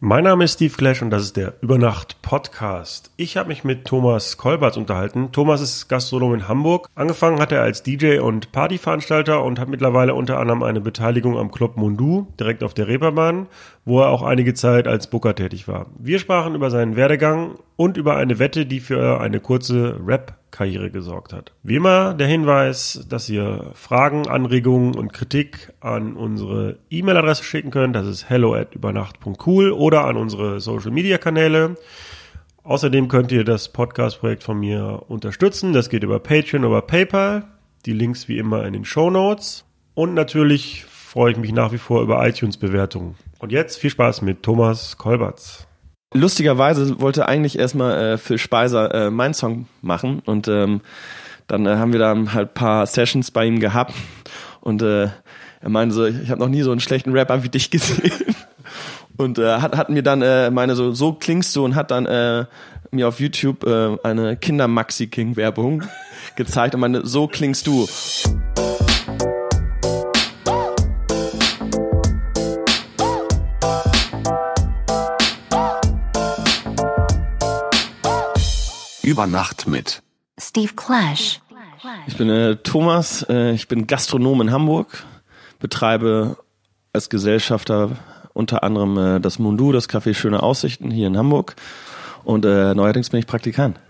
Mein Name ist Steve Clash und das ist der Übernacht Podcast. Ich habe mich mit Thomas Kolberts unterhalten. Thomas ist Gastronom in Hamburg. Angefangen hat er als DJ und Partyveranstalter und hat mittlerweile unter anderem eine Beteiligung am Club Mundu direkt auf der Reeperbahn, wo er auch einige Zeit als Booker tätig war. Wir sprachen über seinen Werdegang und über eine Wette, die für eine kurze Rap Karriere gesorgt hat. Wie immer der Hinweis, dass ihr Fragen, Anregungen und Kritik an unsere E-Mail-Adresse schicken könnt. Das ist hello at übernacht.cool oder an unsere Social Media Kanäle. Außerdem könnt ihr das Podcast-Projekt von mir unterstützen. Das geht über Patreon oder PayPal. Die Links wie immer in den Show Notes. Und natürlich freue ich mich nach wie vor über iTunes-Bewertungen. Und jetzt viel Spaß mit Thomas Kolberts. Lustigerweise wollte eigentlich erstmal äh, Phil Speiser äh, meinen Song machen und ähm, dann äh, haben wir da halt paar Sessions bei ihm gehabt und äh, er meinte so, ich habe noch nie so einen schlechten Rapper wie dich gesehen. Und äh, hat, hat mir dann äh, meine so so klingst du und hat dann äh, mir auf YouTube äh, eine Kinder Maxi King Werbung gezeigt und meine so klingst du Über Nacht mit Steve Clash. Ich bin äh, Thomas, äh, ich bin Gastronom in Hamburg, betreibe als Gesellschafter unter anderem äh, das Mundu, das Café Schöne Aussichten hier in Hamburg und äh, neuerdings bin ich Praktikant.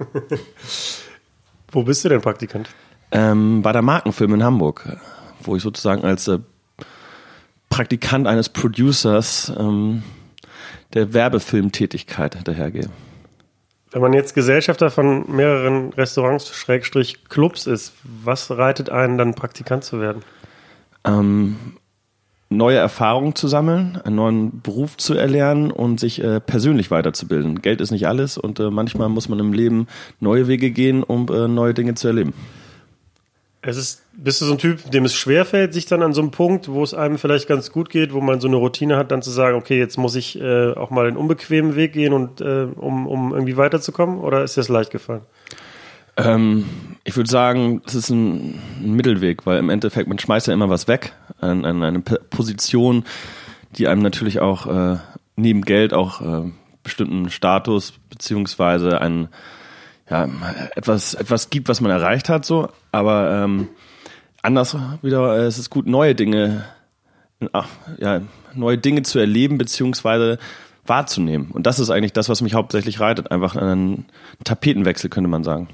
Wo bist du denn Praktikant? Ähm, bei der Markenfilm in Hamburg, wo ich sozusagen als äh, Praktikant eines Producers ähm, der Werbefilmtätigkeit hinterhergehe. Wenn man jetzt Gesellschafter von mehreren Restaurants, Schrägstrich Clubs ist, was reitet einen dann Praktikant zu werden? Ähm, neue Erfahrungen zu sammeln, einen neuen Beruf zu erlernen und sich äh, persönlich weiterzubilden. Geld ist nicht alles und äh, manchmal muss man im Leben neue Wege gehen, um äh, neue Dinge zu erleben. Es ist, bist du so ein Typ, dem es schwerfällt, sich dann an so einem Punkt, wo es einem vielleicht ganz gut geht, wo man so eine Routine hat, dann zu sagen, okay, jetzt muss ich äh, auch mal den unbequemen Weg gehen und äh, um, um irgendwie weiterzukommen? Oder ist dir das leicht gefallen? Ähm, ich würde sagen, es ist ein, ein, Mittelweg, weil im Endeffekt man schmeißt ja immer was weg an, an eine P Position, die einem natürlich auch äh, neben Geld auch äh, bestimmten Status beziehungsweise einen ja, etwas, etwas gibt, was man erreicht hat, so. Aber ähm, anders wieder, äh, es ist gut, neue Dinge, ach, ja, neue Dinge zu erleben, beziehungsweise wahrzunehmen. Und das ist eigentlich das, was mich hauptsächlich reitet. Einfach einen Tapetenwechsel, könnte man sagen.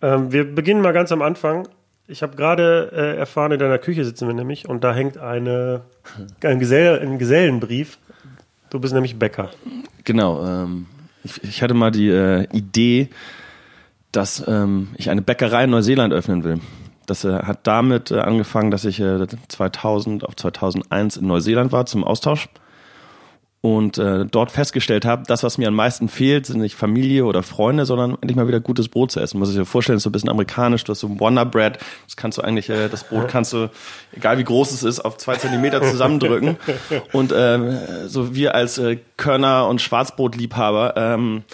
Ähm, wir beginnen mal ganz am Anfang. Ich habe gerade äh, erfahren, in deiner Küche sitzen wir nämlich und da hängt eine, ein, Gesell, ein Gesellenbrief. Du bist nämlich Bäcker. Genau. Ähm, ich, ich hatte mal die äh, Idee, dass ähm, ich eine Bäckerei in Neuseeland öffnen will. Das äh, hat damit äh, angefangen, dass ich äh, 2000 auf 2001 in Neuseeland war zum Austausch und äh, dort festgestellt habe, das, was mir am meisten fehlt, sind nicht Familie oder Freunde, sondern endlich mal wieder gutes Brot zu essen. Muss ich dir vorstellen, ist so ein bisschen amerikanisch, du hast so ein Wonder Bread, das kannst du eigentlich, äh, das Brot kannst du, egal wie groß es ist, auf zwei Zentimeter zusammendrücken. Und ähm, so wir als äh, Körner- und Schwarzbrotliebhaber ähm,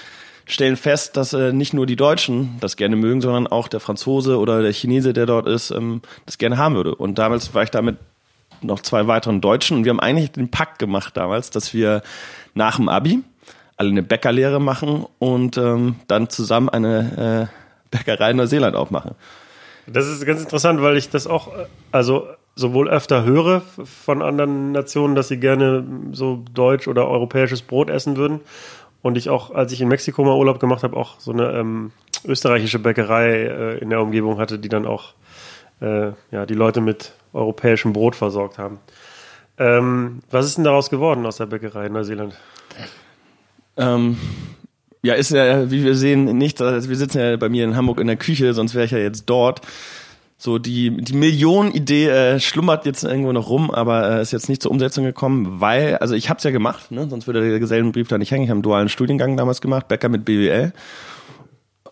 stellen fest, dass äh, nicht nur die Deutschen das gerne mögen, sondern auch der Franzose oder der Chinese, der dort ist, ähm, das gerne haben würde. Und damals war ich damit noch zwei weiteren Deutschen und wir haben eigentlich den Pakt gemacht damals, dass wir nach dem Abi alle eine Bäckerlehre machen und ähm, dann zusammen eine äh, Bäckerei in Neuseeland aufmachen. Das ist ganz interessant, weil ich das auch, also sowohl öfter höre von anderen Nationen, dass sie gerne so deutsch oder europäisches Brot essen würden. Und ich auch, als ich in Mexiko mal Urlaub gemacht habe, auch so eine ähm, österreichische Bäckerei äh, in der Umgebung hatte, die dann auch äh, ja, die Leute mit europäischem Brot versorgt haben. Ähm, was ist denn daraus geworden aus der Bäckerei in Neuseeland? Ähm, ja, ist ja, wie wir sehen, nicht, also wir sitzen ja bei mir in Hamburg in der Küche, sonst wäre ich ja jetzt dort. So, die, die Millionenidee äh, schlummert jetzt irgendwo noch rum, aber äh, ist jetzt nicht zur Umsetzung gekommen, weil, also ich habe es ja gemacht, ne? sonst würde der Gesellenbrief da nicht hängen. Ich habe einen dualen Studiengang damals gemacht, Bäcker mit BWL.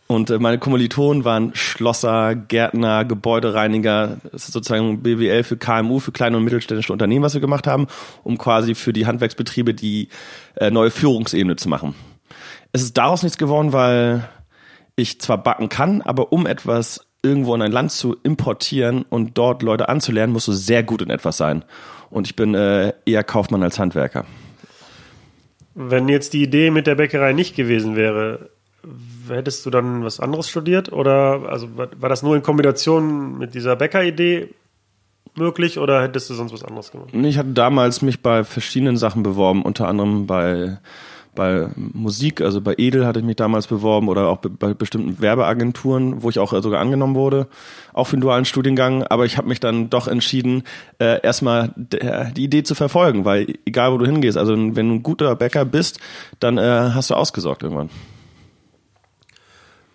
Und äh, meine Kommilitonen waren Schlosser, Gärtner, Gebäudereiniger. Das ist sozusagen BWL für KMU, für kleine und mittelständische Unternehmen, was wir gemacht haben, um quasi für die Handwerksbetriebe die äh, neue Führungsebene zu machen. Es ist daraus nichts geworden, weil ich zwar backen kann, aber um etwas irgendwo in ein Land zu importieren und dort Leute anzulernen, musst du sehr gut in etwas sein. Und ich bin äh, eher Kaufmann als Handwerker. Wenn jetzt die Idee mit der Bäckerei nicht gewesen wäre, hättest du dann was anderes studiert? Oder also war das nur in Kombination mit dieser Bäckeridee möglich oder hättest du sonst was anderes gemacht? Ich hatte damals mich bei verschiedenen Sachen beworben, unter anderem bei, bei Musik, also bei Edel hatte ich mich damals beworben oder auch be- bei bestimmten Werbeagenturen, wo ich auch äh, sogar angenommen wurde, auch für den dualen Studiengang. Aber ich habe mich dann doch entschieden, äh, erstmal der- die Idee zu verfolgen, weil egal wo du hingehst, also wenn du ein guter Bäcker bist, dann äh, hast du ausgesorgt irgendwann.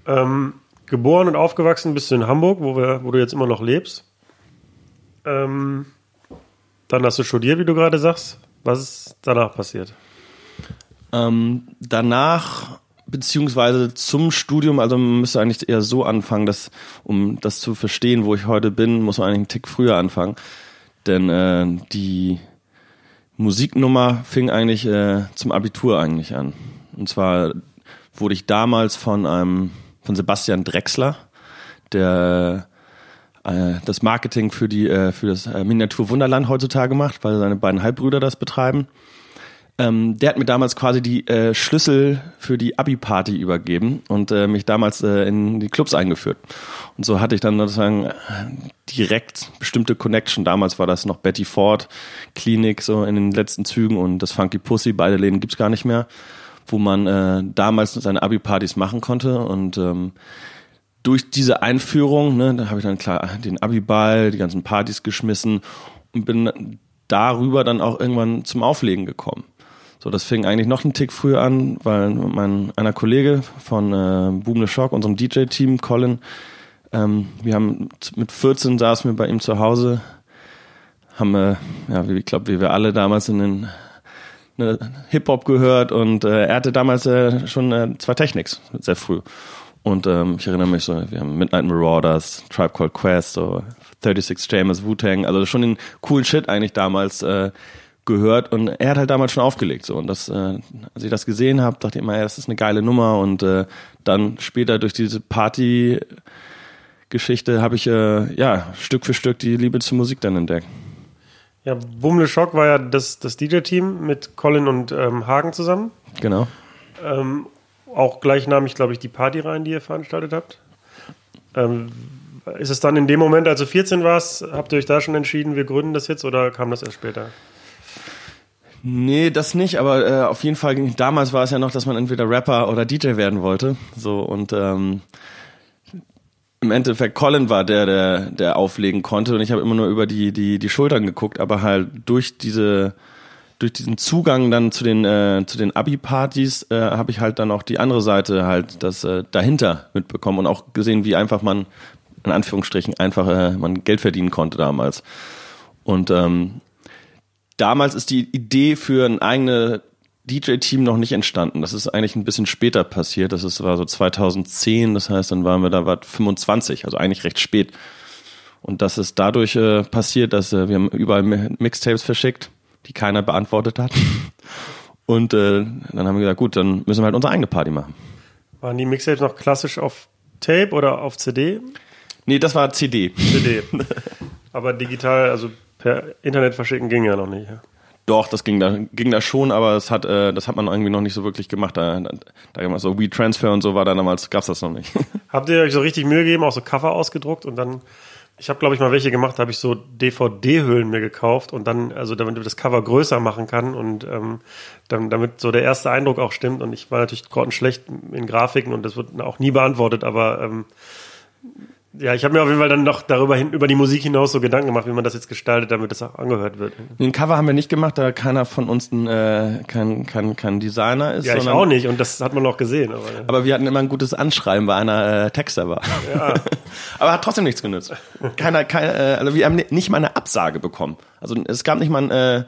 Ähm, geboren und aufgewachsen bist du in Hamburg, wo, wir, wo du jetzt immer noch lebst. Ähm, dann hast du studiert, wie du gerade sagst. Was ist danach passiert? Ähm, danach, beziehungsweise zum Studium, also man müsste eigentlich eher so anfangen, dass, um das zu verstehen, wo ich heute bin, muss man eigentlich einen Tick früher anfangen. Denn äh, die Musiknummer fing eigentlich äh, zum Abitur eigentlich an. Und zwar wurde ich damals von einem, von Sebastian Drexler, der äh, das Marketing für die äh, für das äh, Miniatur Wunderland heutzutage macht, weil seine beiden Halbbrüder das betreiben. Ähm, der hat mir damals quasi die äh, Schlüssel für die Abi-Party übergeben und äh, mich damals äh, in die Clubs eingeführt. Und so hatte ich dann sozusagen äh, direkt bestimmte Connection. Damals war das noch Betty Ford Klinik so in den letzten Zügen und das Funky Pussy, beide Läden gibt's gar nicht mehr, wo man äh, damals seine Abi-Partys machen konnte und ähm, durch diese Einführung, ne, da habe ich dann klar den Abiball, die ganzen Partys geschmissen und bin darüber dann auch irgendwann zum Auflegen gekommen. So, das fing eigentlich noch einen Tick früher an, weil mein einer Kollege von äh, Boom Shock, unserem DJ-Team, Colin, ähm, wir haben mit 14 saßen wir bei ihm zu Hause, haben, äh, ja, wie ich glaube, wie wir alle damals in den ne, Hip-Hop gehört und äh, er hatte damals äh, schon äh, zwei Technics, sehr früh. Und ähm, ich erinnere mich so, wir haben Midnight Marauders, Tribe Called Quest, so 36 James, Wu-Tang, also schon den coolen Shit eigentlich damals äh, gehört und er hat halt damals schon aufgelegt so und das, äh, als ich das gesehen habe, dachte ich immer, ja, das ist eine geile Nummer und äh, dann später durch diese Party Geschichte habe ich äh, ja Stück für Stück die Liebe zur Musik dann entdeckt. Ja, Bumle Schock war ja das, das DJ-Team mit Colin und ähm, Hagen zusammen. Genau. Ähm, auch gleichnamig, glaube ich, die Partyreihen, die ihr veranstaltet habt. Ähm, ist es dann in dem Moment, als du 14 warst, habt ihr euch da schon entschieden, wir gründen das jetzt oder kam das erst später? Nee, das nicht, aber äh, auf jeden Fall, damals war es ja noch, dass man entweder Rapper oder DJ werden wollte. So und ähm, im Endeffekt Colin war der, der, der auflegen konnte und ich habe immer nur über die, die, die Schultern geguckt, aber halt durch diese durch diesen Zugang dann zu den äh, zu den Abi-Partys äh, habe ich halt dann auch die andere Seite halt das äh, dahinter mitbekommen und auch gesehen, wie einfach man in Anführungsstrichen einfach äh, man Geld verdienen konnte damals. Und ähm, damals ist die Idee für ein eigenes DJ-Team noch nicht entstanden. Das ist eigentlich ein bisschen später passiert. Das ist, war so 2010, das heißt, dann waren wir da war 25, also eigentlich recht spät. Und das ist dadurch äh, passiert, dass äh, wir haben überall Mi- Mixtapes verschickt, die keiner beantwortet hat. Und äh, dann haben wir gesagt, gut, dann müssen wir halt unsere eigene Party machen. Waren die Mixtapes noch klassisch auf Tape oder auf CD? Nee, das war CD. CD. Aber digital, also per Internet verschicken ging ja noch nicht. Ja. Doch, das ging da, ging da schon, aber das hat, äh, das hat man irgendwie noch nicht so wirklich gemacht. Da, da, da so WeTransfer und so war da damals, gab's das noch nicht. Habt ihr euch so richtig Mühe gegeben, auch so Cover ausgedruckt und dann, ich habe glaube ich mal welche gemacht, habe ich so DVD-Hüllen mir gekauft und dann, also damit man das Cover größer machen kann und ähm, dann, damit so der erste Eindruck auch stimmt und ich war natürlich grottenschlecht in Grafiken und das wird auch nie beantwortet, aber ähm, ja, ich habe mir auf jeden Fall dann noch darüber hin, über die Musik hinaus so Gedanken gemacht, wie man das jetzt gestaltet, damit das auch angehört wird. Den Cover haben wir nicht gemacht, da keiner von uns ein, äh, kein, kein, kein Designer ist. Ja, ich auch nicht und das hat man auch gesehen. Aber, Aber wir hatten immer ein gutes Anschreiben bei einer äh, Texter war. ja. aber hat trotzdem nichts genützt. Keiner, keiner, äh, also wir haben ni- nicht mal eine Absage bekommen. Also es gab nicht mal äh,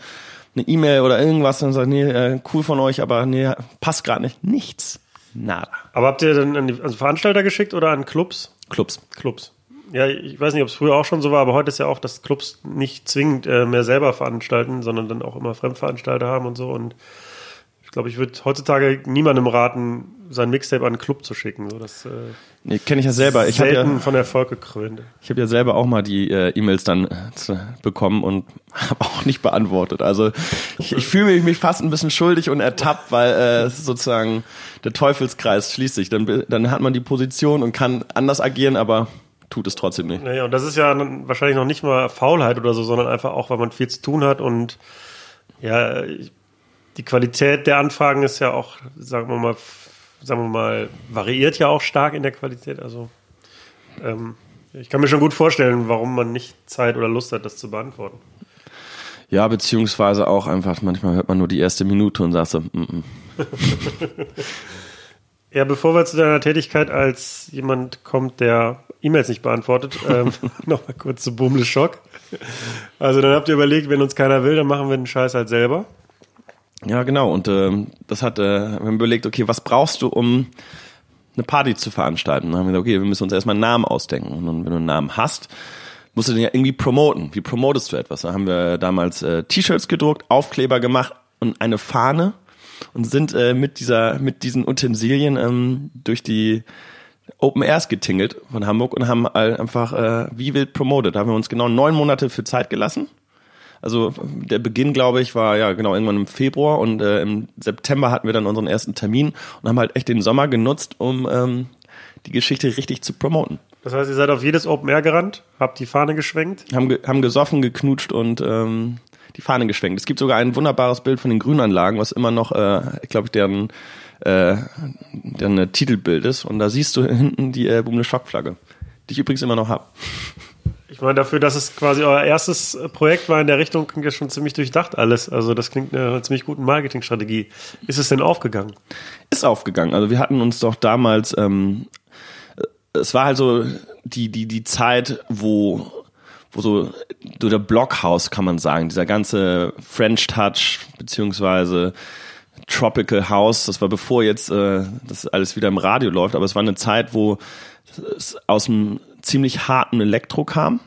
eine E-Mail oder irgendwas und sagt, nee, äh, cool von euch, aber nee, passt gerade nicht. Nichts. Nada. aber habt ihr dann an die also Veranstalter geschickt oder an Clubs? Clubs. Clubs. Ja, ich weiß nicht, ob es früher auch schon so war, aber heute ist ja auch, dass Clubs nicht zwingend äh, mehr selber veranstalten, sondern dann auch immer Fremdveranstalter haben und so. Und glaube, ich würde heutzutage niemandem raten, sein Mixtape an einen Club zu schicken. So, das äh, Nee, kenne ich ja selber. Ich habe selten ja, von Erfolg gekrönt. ich hab ja selber auch mal die äh, E-Mails dann äh, bekommen und habe auch nicht beantwortet. Also ich, ich fühle mich, mich fast ein bisschen schuldig und ertappt, weil äh, es ist sozusagen der Teufelskreis schließt sich. Dann, dann hat man die Position und kann anders agieren, aber tut es trotzdem nicht. Naja, und das ist ja wahrscheinlich noch nicht mal Faulheit oder so, sondern einfach auch, weil man viel zu tun hat und ja, ich- die Qualität der Anfragen ist ja auch, sagen wir mal, sagen wir mal, variiert ja auch stark in der Qualität. Also ähm, ich kann mir schon gut vorstellen, warum man nicht Zeit oder Lust hat, das zu beantworten. Ja, beziehungsweise auch einfach, manchmal hört man nur die erste Minute und sagt so, mm, mm. Ja, bevor wir zu deiner Tätigkeit als jemand kommt, der E-Mails nicht beantwortet, ähm, noch mal kurz zu Bumle Schock. Also dann habt ihr überlegt, wenn uns keiner will, dann machen wir den Scheiß halt selber. Ja, genau. Und ähm, das hat, äh, wir haben überlegt, okay, was brauchst du, um eine Party zu veranstalten? Dann haben wir gesagt, okay, wir müssen uns erstmal einen Namen ausdenken. Und wenn du einen Namen hast, musst du den ja irgendwie promoten. Wie promotest du etwas? Da haben wir damals äh, T-Shirts gedruckt, Aufkleber gemacht und eine Fahne und sind äh, mit dieser, mit diesen Utensilien ähm, durch die Open Airs getingelt von Hamburg und haben einfach äh, wie wild promotet. Da haben wir uns genau neun Monate für Zeit gelassen. Also der Beginn, glaube ich, war ja genau irgendwann im Februar und äh, im September hatten wir dann unseren ersten Termin und haben halt echt den Sommer genutzt, um ähm, die Geschichte richtig zu promoten. Das heißt, ihr seid auf jedes Open Air gerannt, habt die Fahne geschwenkt. Haben, ge haben gesoffen, geknutscht und ähm, die Fahne geschwenkt. Es gibt sogar ein wunderbares Bild von den Grünanlagen, was immer noch, äh, ich glaube, deren, äh, deren Titelbild ist. Und da siehst du hinten die äh, Bumle Schockflagge, die ich übrigens immer noch habe. Ich meine, dafür, dass es quasi euer erstes äh, Projekt war in der Richtung, klingt ja schon ziemlich durchdacht alles. Also das klingt einer ziemlich guten Marketingstrategie. Ist es denn aufgegangen? ist aufgegangen. Also wir hatten uns doch damals, ähm, es war halt so die, die, die Zeit, wo, wo so, so der Blockhaus, kann man sagen, dieser ganze French Touch, beziehungsweise Tropical House, das war bevor jetzt äh, das alles wieder im Radio läuft, aber es war eine Zeit, wo es aus einem ziemlich harten Elektro kam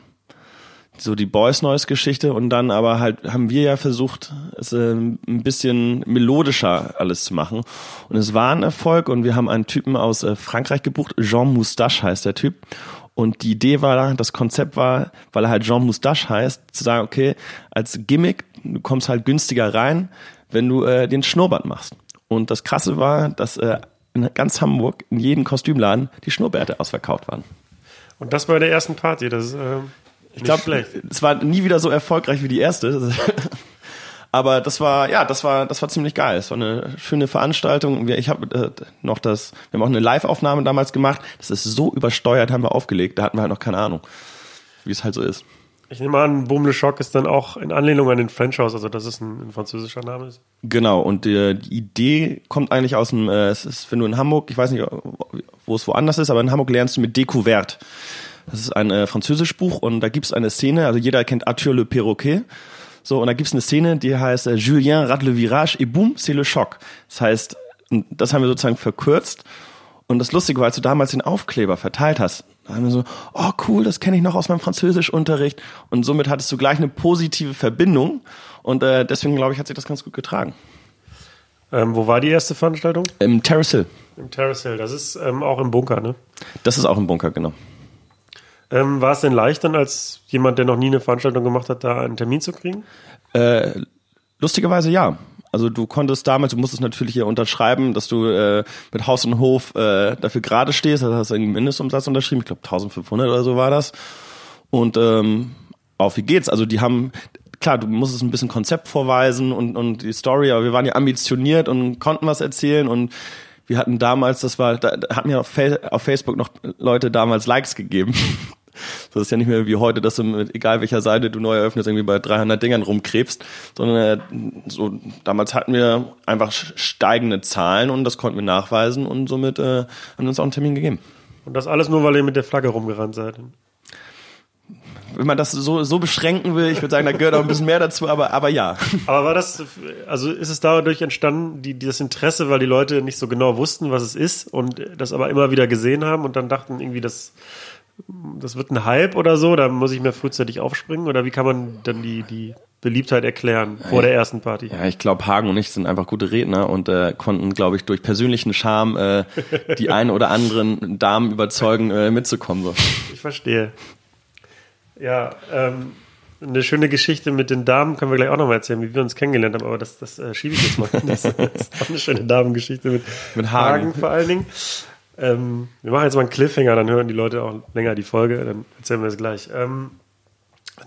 so die Boys Noise Geschichte und dann aber halt haben wir ja versucht, es äh, ein bisschen melodischer alles zu machen und es war ein Erfolg und wir haben einen Typen aus äh, Frankreich gebucht, Jean Moustache heißt der Typ und die Idee war, das Konzept war, weil er halt Jean Moustache heißt, zu sagen, okay, als Gimmick, du kommst halt günstiger rein, wenn du äh, den Schnurrbart machst. Und das Krasse war, dass äh, in ganz Hamburg in jedem Kostümladen die Schnurrbärte ausverkauft waren. Und das bei der ersten Party, das ist äh, Ich glaube, es war nie wieder so erfolgreich wie die erste. Aber das war, ja, das war, das war ziemlich geil. Es war eine schöne Veranstaltung. Ich habe äh, noch das, wir haben auch eine Live-Aufnahme damals gemacht. Das ist so übersteuert, haben wir aufgelegt. Da hatten wir halt noch keine Ahnung, wie es halt so ist. Ich nehme an, Boom le Choc ist dann auch in Anlehnung an den French House, also dass es ein, ein französischer Name ist. Genau, und die, die Idee kommt eigentlich aus dem, äh, es ist, wenn du in Hamburg, ich weiß nicht, wo es woanders ist, aber in Hamburg lernst du mit Découverte. Das ist ein äh, französisch Buch und da gibt's eine Szene, also jeder kennt Arthur le Perroquet. So, und da gibt's eine Szene, die heißt äh, Julien rate le virage et boum, c'est le choc. Das heißt, das haben wir sozusagen verkürzt. Und das Lustige war, als du damals den Aufkleber verteilt hast, da haben wir so, oh cool, das kenne ich noch aus meinem Französischunterricht. Und somit hattest du gleich eine positive Verbindung. Und äh, deswegen, glaube ich, hat sich das ganz gut getragen. Ähm, wo war die erste Veranstaltung? Im Terrace Hill. Im Terrace Hill. Das ist ähm, auch im Bunker, ne? Das ist auch im Bunker, genau. Ähm, war es denn leicht dann als jemand, der noch nie eine Veranstaltung gemacht hat, da einen Termin zu kriegen? Äh, lustigerweise ja. Also du konntest damals, du musstest natürlich hier unterschreiben, dass du äh, mit Haus und Hof äh, dafür gerade stehst. Also hast du einen Mindestumsatz unterschrieben. Ich glaube 1500 oder so war das. Und ähm, auf wie geht's? Also die haben, klar, du musstest ein bisschen Konzept vorweisen und, und die Story, aber wir waren ja ambitioniert und konnten was erzählen und wir hatten damals, das war, da hatten ja auf, auf Facebook noch Leute damals Likes gegeben. So ist ja nicht mehr wie heute, dass du mit egal welcher Seite du neu eröffnest, irgendwie bei 300 Dingern rumkrebst, sondern äh, so damals hatten wir einfach steigende Zahlen und das konnten wir nachweisen und somit äh, haben wir uns auch einen Termin gegeben. Und das alles nur, weil ihr mit der Flagge rumgerannt seid. Wenn man das so, so beschränken will, ich würde sagen, da gehört auch ein bisschen mehr dazu, aber, aber ja. Aber war das, also ist es dadurch entstanden, die, das Interesse, weil die Leute nicht so genau wussten, was es ist und das aber immer wieder gesehen haben und dann dachten irgendwie, das, das wird ein Hype oder so, da muss ich mir frühzeitig aufspringen oder wie kann man dann die, die Beliebtheit erklären vor der ersten Party? Ja, ich glaube, Hagen und ich sind einfach gute Redner und äh, konnten, glaube ich, durch persönlichen Charme äh, die ein oder anderen Damen überzeugen, äh, mitzukommen. So. Ich verstehe. Ja, ähm, eine schöne Geschichte mit den Damen können wir gleich auch nochmal erzählen, wie wir uns kennengelernt haben, aber das, das äh, schiebe ich jetzt mal. Das, das ist auch eine schöne Damengeschichte mit, Mit Hagen. Hagen vor allen Dingen. Ähm, wir machen jetzt mal einen Cliffhanger, dann hören die Leute auch länger die Folge, dann erzählen wir es gleich. Ähm,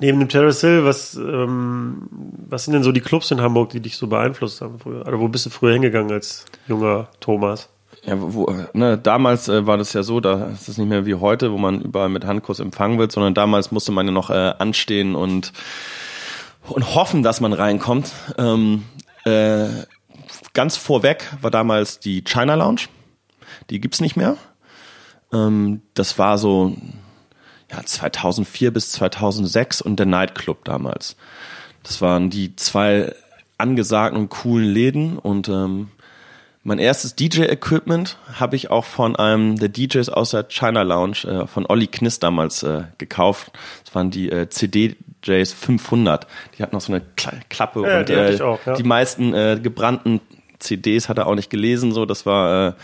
neben dem Terrace Hill, was, ähm, was sind denn so die Clubs in Hamburg, die dich so beeinflusst haben früher? Oder wo bist du früher hingegangen als junger Thomas? Ja, wo, ne, damals äh, war das ja so, da ist es nicht mehr wie heute, wo man überall mit Handkuss empfangen wird, sondern damals musste man ja noch äh, anstehen und, und hoffen, dass man reinkommt. Ähm, äh, ganz vorweg war damals die China Lounge. Die gibt's nicht mehr. Ähm, das war so ja, 2004 bis 2006 und der Nightclub damals. Das waren die zwei angesagten und coolen Läden und ähm, mein erstes DJ-Equipment habe ich auch von einem der DJs aus der China Lounge, äh, von Olli Kniss damals äh, gekauft. Das waren die äh, CDJs 500. Die hatten noch so eine Kla Klappe Ja, und die äh, auch, ja. die meisten äh, gebrannten CDs hat er auch nicht gelesen. So, das war.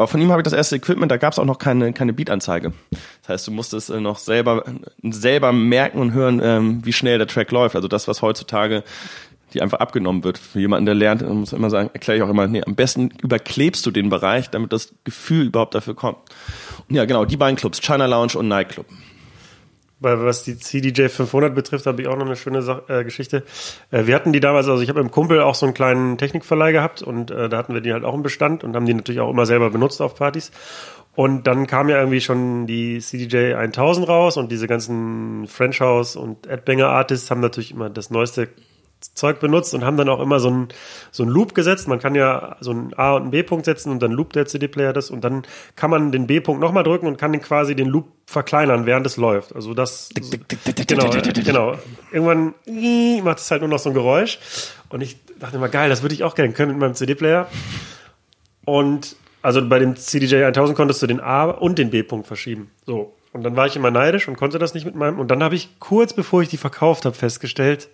Aber von ihm habe ich das erste Equipment. Da gab es auch noch keine keine Beat-Anzeige. Das heißt, du musstest äh, noch selber selber merken und hören, ähm, wie schnell der Track läuft. Also das, was heutzutage die einfach abgenommen wird. Für jemanden, der lernt, muss immer sagen, erkläre ich auch immer, nee, am besten überklebst du den Bereich, damit das Gefühl überhaupt dafür kommt. Und ja, genau, die beiden Clubs, China Lounge und Nightclub. Weil was die CDJ 500 betrifft, habe ich auch noch eine schöne Sach äh, Geschichte. Äh, wir hatten die damals, also ich habe im Kumpel auch so einen kleinen Technikverleih gehabt und äh, da hatten wir die halt auch im Bestand und haben die natürlich auch immer selber benutzt auf Partys. Und dann kam ja irgendwie schon die CDJ 1000 raus und diese ganzen French House und Adbanger Artists haben natürlich immer das neueste Zeug benutzt und haben dann auch immer so einen so einen Loop gesetzt. Man kann ja so einen A- und einen B-Punkt setzen und dann loopt der CD-Player das und dann kann man den B-Punkt nochmal drücken und kann den quasi den Loop verkleinern, während es läuft. Also das genau, genau. Irgendwann macht es halt nur noch so ein Geräusch und ich dachte immer geil, das würde ich auch gerne können mit meinem CD-Player. Und also bei dem CDJ 1000 konntest du den A und den B-Punkt verschieben. So. Und dann war ich immer neidisch und konnte das nicht mit meinem. Und dann habe ich kurz bevor ich die verkauft habe festgestellt,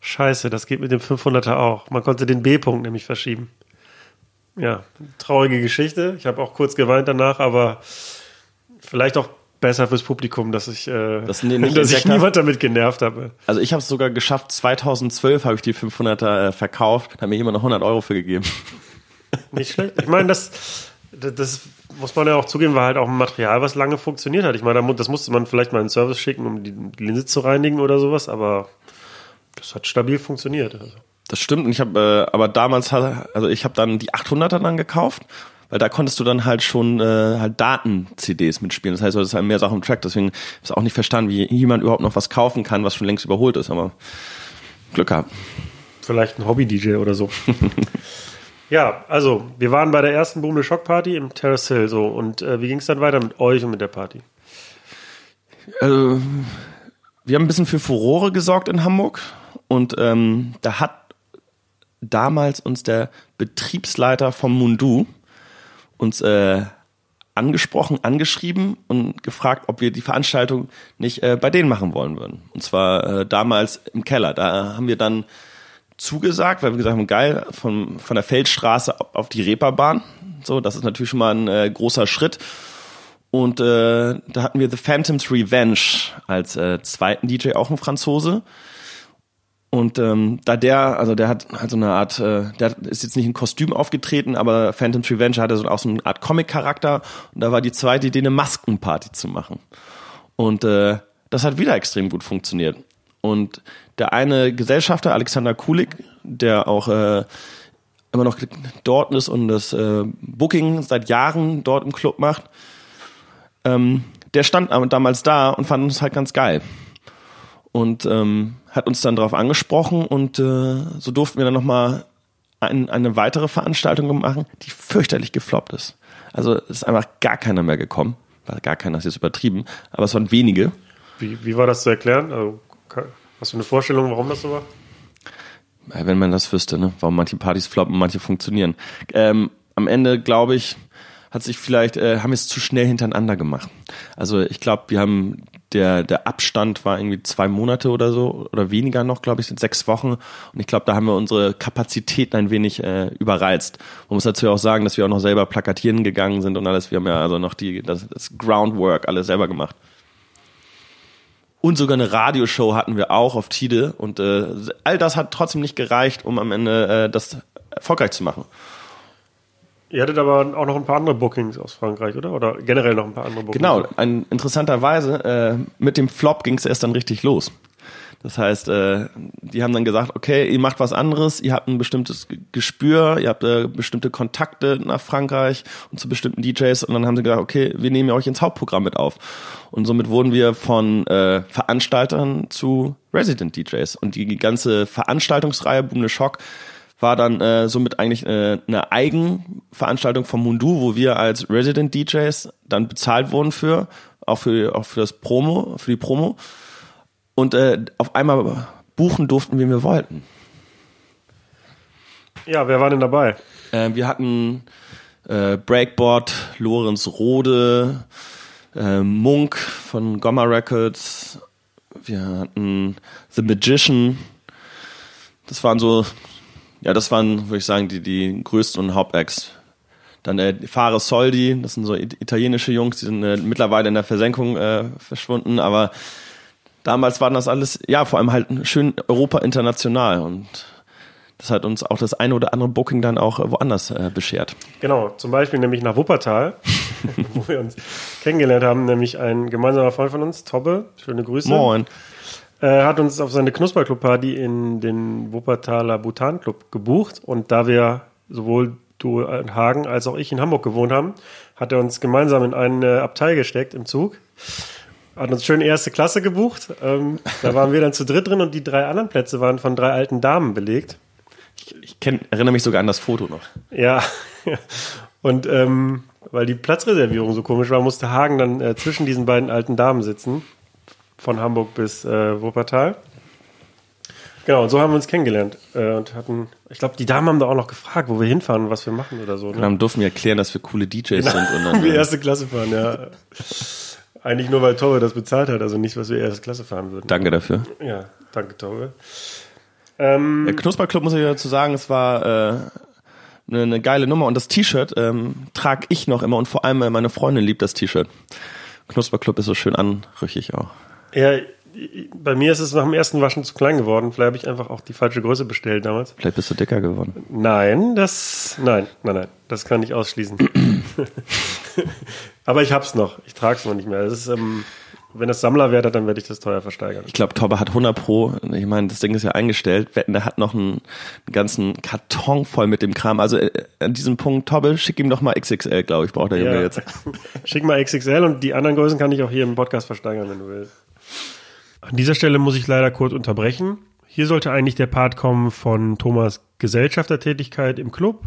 Scheiße, das geht mit dem 500er auch. Man konnte den B-Punkt nämlich verschieben. Ja, traurige Geschichte. Ich habe auch kurz geweint danach, aber vielleicht auch besser fürs Publikum, dass ich, äh, nicht dass ich niemand damit genervt habe. Also ich habe es sogar geschafft, 2012 habe ich die 500er äh, verkauft, da hat mir jemand noch 100 Euro für gegeben. Nicht schlecht. Ich meine, das, das, das muss man ja auch zugeben, war halt auch ein Material, was lange funktioniert hat. Ich meine, das musste man vielleicht mal in den Service schicken, um die Linse zu reinigen oder sowas, aber das hat stabil funktioniert. Also. Das stimmt. Und ich habe, äh, aber damals, hat, also ich habe dann die 800er dann gekauft, weil da konntest du dann halt schon äh, halt Daten-CDs mitspielen. Das heißt, du hattest halt mehr Sachen im Track. Deswegen habe ich auch nicht verstanden, wie jemand überhaupt noch was kaufen kann, was schon längst überholt ist. Aber Glück gehabt. Vielleicht ein Hobby-DJ oder so. ja, also, wir waren bei der ersten Boomle Shock Party im Terrace Hill so. Und äh, wie ging es dann weiter mit euch und mit der Party? Also, wir haben ein bisschen für Furore gesorgt in Hamburg und ähm, da hat damals uns der Betriebsleiter vom Mundu uns äh, angesprochen, angeschrieben und gefragt, ob wir die Veranstaltung nicht äh, bei denen machen wollen würden. Und zwar äh, damals im Keller. Da haben wir dann zugesagt, weil wir gesagt haben, geil, von, von der Feldstraße auf- auf die Reeperbahn. So, das ist natürlich schon mal ein äh, großer Schritt. Und äh, da hatten wir The Phantom's Revenge als äh, zweiten DJ, auch ein Franzose. Und ähm, da der, also der hat halt so eine Art, äh, der ist jetzt nicht in Kostüm aufgetreten, aber Phantom's Revenge hatte so auch so eine Art Comic-Charakter. Und da war die zweite Idee, eine Maskenparty zu machen. Und äh, das hat wieder extrem gut funktioniert. Und der eine Gesellschafter, Alexander Kulik, der auch äh, immer noch dort ist und das äh, Booking seit Jahren dort im Club macht, ähm, der stand damals da und fand uns halt ganz geil. Und ähm, hat uns dann darauf angesprochen und äh, so durften wir dann nochmal ein, eine weitere Veranstaltung machen, die fürchterlich gefloppt ist. Also ist einfach gar keiner mehr gekommen. War gar keiner, das ist jetzt übertrieben, aber es waren wenige. Wie, wie war das zu erklären? Also, hast du eine Vorstellung, warum das so war? Wenn man das wüsste, ne? warum manche Partys floppen, manche funktionieren. Ähm, am Ende, glaube ich, hat sich vielleicht, äh, haben wir es zu schnell hintereinander gemacht. Also ich glaube, wir haben der, der Abstand war irgendwie zwei Monate oder so oder weniger noch, glaube ich, sind sechs Wochen. Und ich glaube, da haben wir unsere Kapazitäten ein wenig äh, überreizt. Man muss dazu auch sagen, dass wir auch noch selber plakatieren gegangen sind und alles. Wir haben ja also noch die, das, das Groundwork alles selber gemacht. Und sogar eine Radioshow hatten wir auch auf Tide. Und äh, all das hat trotzdem nicht gereicht, um am Ende äh, das erfolgreich zu machen. Ihr hattet aber auch noch ein paar andere Bookings aus Frankreich, oder? Oder generell noch ein paar andere Bookings? Genau, ein, interessanterweise, äh, mit dem Flop ging es erst dann richtig los. Das heißt, äh, die haben dann gesagt, okay, ihr macht was anderes, ihr habt ein bestimmtes Gespür, ihr habt äh, bestimmte Kontakte nach Frankreich und zu bestimmten DJs und dann haben sie gesagt, okay, wir nehmen euch ins Hauptprogramm mit auf. Und somit wurden wir von äh, Veranstaltern zu Resident DJs. Und die ganze Veranstaltungsreihe Boom Shock war dann äh, somit eigentlich äh, eine Eigenveranstaltung vom Mundu, wo wir als Resident DJs dann bezahlt wurden für, auch für, auch für das Promo, für die Promo. Und äh, auf einmal buchen durften, wie wir wollten. Ja, wer war denn dabei? Äh, wir hatten äh, Breakboard, Lorenz Rode, äh, Munk von Gomma Records, wir hatten The Magician. Das waren so ja, das waren, würde ich sagen, die, die größten und Hauptacts. Dann äh, Fahre Soldi, das sind so italienische Jungs, die sind äh, mittlerweile in der Versenkung äh, verschwunden, aber damals waren das alles, ja, vor allem halt schön Europa international und das hat uns auch das eine oder andere Booking dann auch woanders äh, beschert. Genau, zum Beispiel nämlich nach Wuppertal, wo wir uns kennengelernt haben, nämlich ein gemeinsamer Freund von uns, Tobbe, schöne Grüße. Moin. Er hat uns auf seine Knusperclub-Party in den Wuppertaler Bhutan-Club gebucht und da wir sowohl du in Hagen als auch ich in Hamburg gewohnt haben, hat er uns gemeinsam in ein Abteil gesteckt im Zug. Hat uns schön erste Klasse gebucht. Ähm, da waren wir dann zu dritt drin und die drei anderen Plätze waren von drei alten Damen belegt. Ich, ich kenn, erinnere mich sogar an das Foto noch. Ja. Und ähm, weil die Platzreservierung so komisch war, musste Hagen dann äh, zwischen diesen beiden alten Damen sitzen von Hamburg bis äh, Wuppertal. Genau, und so haben wir uns kennengelernt äh, und hatten, ich glaube, die Damen haben da auch noch gefragt, wo wir hinfahren und was wir machen oder so. Ne? Dann durften wir erklären, dass wir coole DJs genau, sind. Und dann, wir erste Klasse fahren, ja. Eigentlich nur, weil Torbe das bezahlt hat, also nicht, was wir erste Klasse fahren würden. Danke dafür. Ja, danke Torbe. Ähm, Der Knusperclub, muss ich dazu sagen, es war äh, eine, eine geile Nummer und das T-Shirt ähm, trage ich noch immer und vor allem äh, meine Freundin liebt das T-Shirt. Knusperclub ist so schön anrüchig auch. Ja, bei mir ist es nach dem ersten Waschen zu klein geworden. Vielleicht habe ich einfach auch die falsche Größe bestellt damals. Vielleicht bist du dicker geworden. Nein, das, nein, nein, nein, das kann ich ausschließen. Aber ich hab's noch. Ich trage es noch nicht mehr. Das ist, ähm, wenn es Sammlerwert hat, dann werde ich das teuer versteigern. Ich glaube, Tobbe hat 100 Pro. Ich meine, das Ding ist ja eingestellt. Wetten, der hat noch einen, einen ganzen Karton voll mit dem Kram. Also äh, an diesem Punkt, Tobbe, schick ihm doch mal XXL, glaube ich, braucht der Junge ja. jetzt. schick mal XXL und die anderen Größen kann ich auch hier im Podcast versteigern, wenn du willst. An dieser Stelle muss ich leider kurz unterbrechen. Hier sollte eigentlich der Part kommen von Thomas Gesellschaftertätigkeit im Club.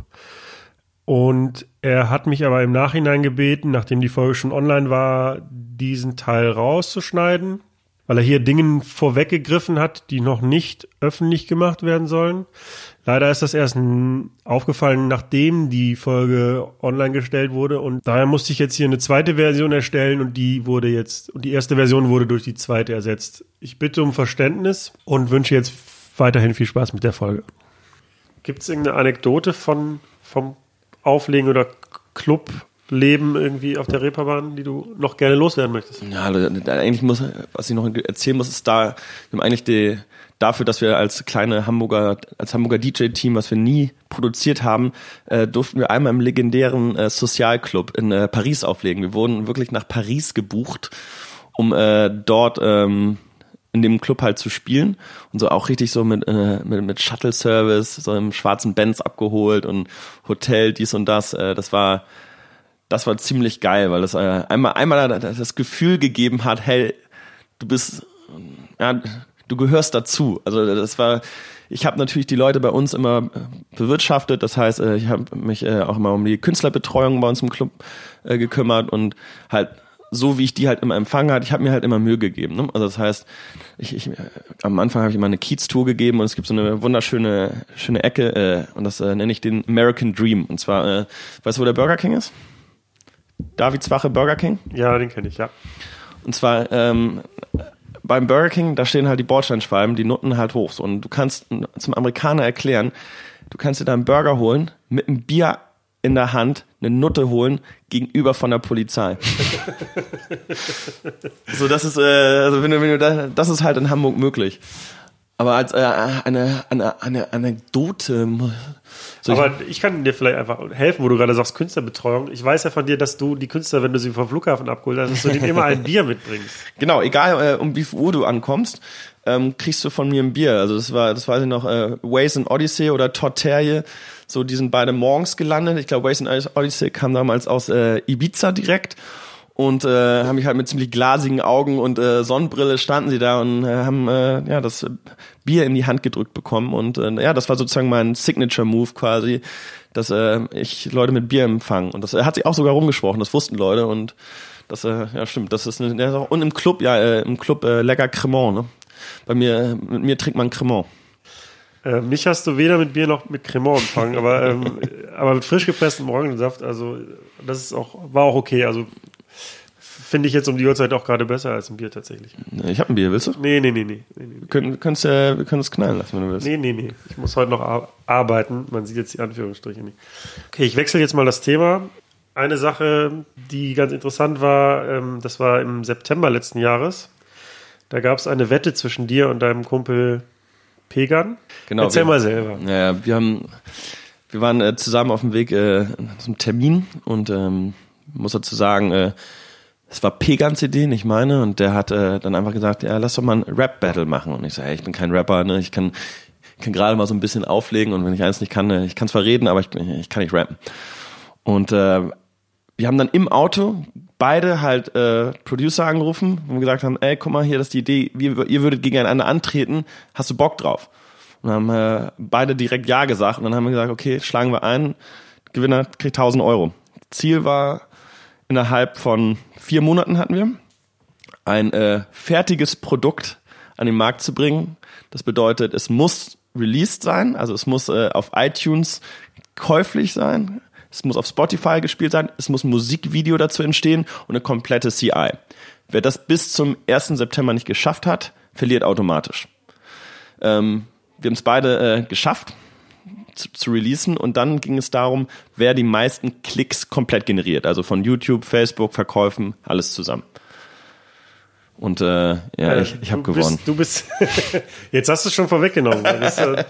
Und er hat mich aber im Nachhinein gebeten, nachdem die Folge schon online war, diesen Teil rauszuschneiden, weil er hier Dingen vorweggegriffen hat, die noch nicht öffentlich gemacht werden sollen. Leider ist das erst aufgefallen, nachdem die Folge online gestellt wurde und daher musste ich jetzt hier eine zweite Version erstellen und die wurde jetzt, und die erste Version wurde durch die zweite ersetzt. Ich bitte um Verständnis und wünsche jetzt weiterhin viel Spaß mit der Folge. Gibt es irgendeine Anekdote von, vom Auflegen oder Clubleben irgendwie auf der Reeperbahn, die du noch gerne loswerden möchtest? Ja, eigentlich muss, was ich noch erzählen muss, ist da, wir haben eigentlich die, dafür, dass wir als kleine Hamburger, als Hamburger DJ-Team, was wir nie produziert haben, äh, durften wir einmal im legendären äh, Sozialclub in äh, Paris auflegen. Wir wurden wirklich nach Paris gebucht, um äh, dort ähm, in dem Club halt zu spielen und so auch richtig so mit, äh, mit, mit Shuttle-Service, so im schwarzen Benz abgeholt und Hotel, dies und das. Äh, das war das war ziemlich geil, weil das äh, einmal einmal das Gefühl gegeben hat, hey, du bist ja, du gehörst dazu. Also das war, ich habe natürlich die Leute bei uns immer äh, bewirtschaftet. Das heißt, äh, ich habe mich äh, auch immer um die Künstlerbetreuung bei uns im Club gekümmert und halt so wie ich die halt immer empfangen hat, ich habe mir halt immer Mühe gegeben. Ne? Also das heißt, ich, ich, am Anfang habe ich immer eine Kiez-Tour gegeben und es gibt so eine wunderschöne schöne Ecke äh, und das äh, nenne ich den American Dream. Und zwar, äh, weißt du, wo der Burger King ist? Davids Wache Burger King? Ja, den kenne ich, ja. Und zwar ähm, beim Burger King, da stehen halt die Bordsteinschwalben, die Nutten halt hoch. So. Und du kannst zum Amerikaner erklären, du kannst dir deinen Burger holen, mit einem Bier in der Hand eine Nutte holen gegenüber von der Polizei. so, das ist, äh, also wenn du, wenn du da, das ist halt in Hamburg möglich. Aber als äh, eine, eine, eine Anekdote. So Aber ich, ich kann dir vielleicht einfach helfen, wo du gerade sagst Künstlerbetreuung. Ich weiß ja von dir, dass du die Künstler, wenn du sie vom Flughafen abgeholt hast, dass du denen immer ein Bier mitbringst. Genau, egal äh, um wie viel Uhr du ankommst, ähm, kriegst du von mir ein Bier. Also das war, das weiß ich noch, äh, Waze and Odyssey oder Todd Terje. So, die sind beide morgens gelandet. Ich glaube, Waze and Odyssey kam damals aus äh, Ibiza direkt und äh, haben mich halt mit ziemlich glasigen Augen und äh, Sonnenbrille standen sie da und äh, haben äh, ja das Bier in die Hand gedrückt bekommen und äh, ja das war sozusagen mein Signature Move quasi, dass äh, ich Leute mit Bier empfange und das äh, hat sich auch sogar rumgesprochen, das wussten Leute und das äh, ja stimmt, das ist eine, und im Club ja äh, im Club äh, lecker Cremant, ne? Bei mir mit mir trinkt man Cremant. Äh, mich hast du weder mit Bier noch mit Cremant empfangen, aber, ähm, aber mit frisch gepresstem Orangensaft, also das ist auch, war auch okay. Also finde ich jetzt um die Uhrzeit auch gerade besser als ein Bier tatsächlich. Ich habe ein Bier, willst du? Nee, nee, nee, nee. nee, nee. Können, kannst, äh, wir können es knallen lassen, wenn du willst. Nee, nee, nee. Ich muss heute noch ar arbeiten. Man sieht jetzt die Anführungsstriche nicht. Okay, ich wechsle jetzt mal das Thema. Eine Sache, die ganz interessant war, ähm, das war im September letzten Jahres. Da gab es eine Wette zwischen dir und deinem Kumpel Pegan. Genau. Erzähl wir, mal selber. Ja, wir haben, wir waren äh, zusammen auf dem Weg äh, zum Termin und ähm, muss dazu sagen, äh, es war Pegans Idee, nicht meine, und der hat äh, dann einfach gesagt, ja, lass doch mal ein Rap-Battle machen. Und ich so, hey, ich bin kein Rapper, ne? ich kann, kann gerade mal so ein bisschen auflegen und wenn ich eins nicht kann, äh, ich kann zwar reden, aber ich, ich kann nicht rappen. Und äh, wir haben dann im Auto beide halt äh, Producer angerufen, wir gesagt haben, ey, guck mal, hier, das ist die Idee, wir, ihr würdet gegeneinander antreten, hast du Bock drauf? Und dann haben äh, beide direkt Ja gesagt und dann haben wir gesagt, okay, schlagen wir ein, Gewinner kriegt 1000 Euro. Ziel war innerhalb von vier Monaten hatten wir ein äh, fertiges Produkt an den Markt zu bringen. Das bedeutet, es muss released sein, also es muss äh, auf iTunes käuflich sein, es muss auf Spotify gespielt sein, es muss ein Musikvideo dazu entstehen und eine komplette CI. Wer das bis zum 1. September nicht geschafft hat, verliert automatisch. Ähm, wir haben es beide äh, geschafft zu, zu releasen und dann ging es darum, wer die meisten Klicks komplett generiert. Also von YouTube, Facebook, Verkäufen, alles zusammen. Und äh, ja, äh, ich, ich habe gewonnen. du bist, jetzt hast du es schon vorweggenommen. Das, äh,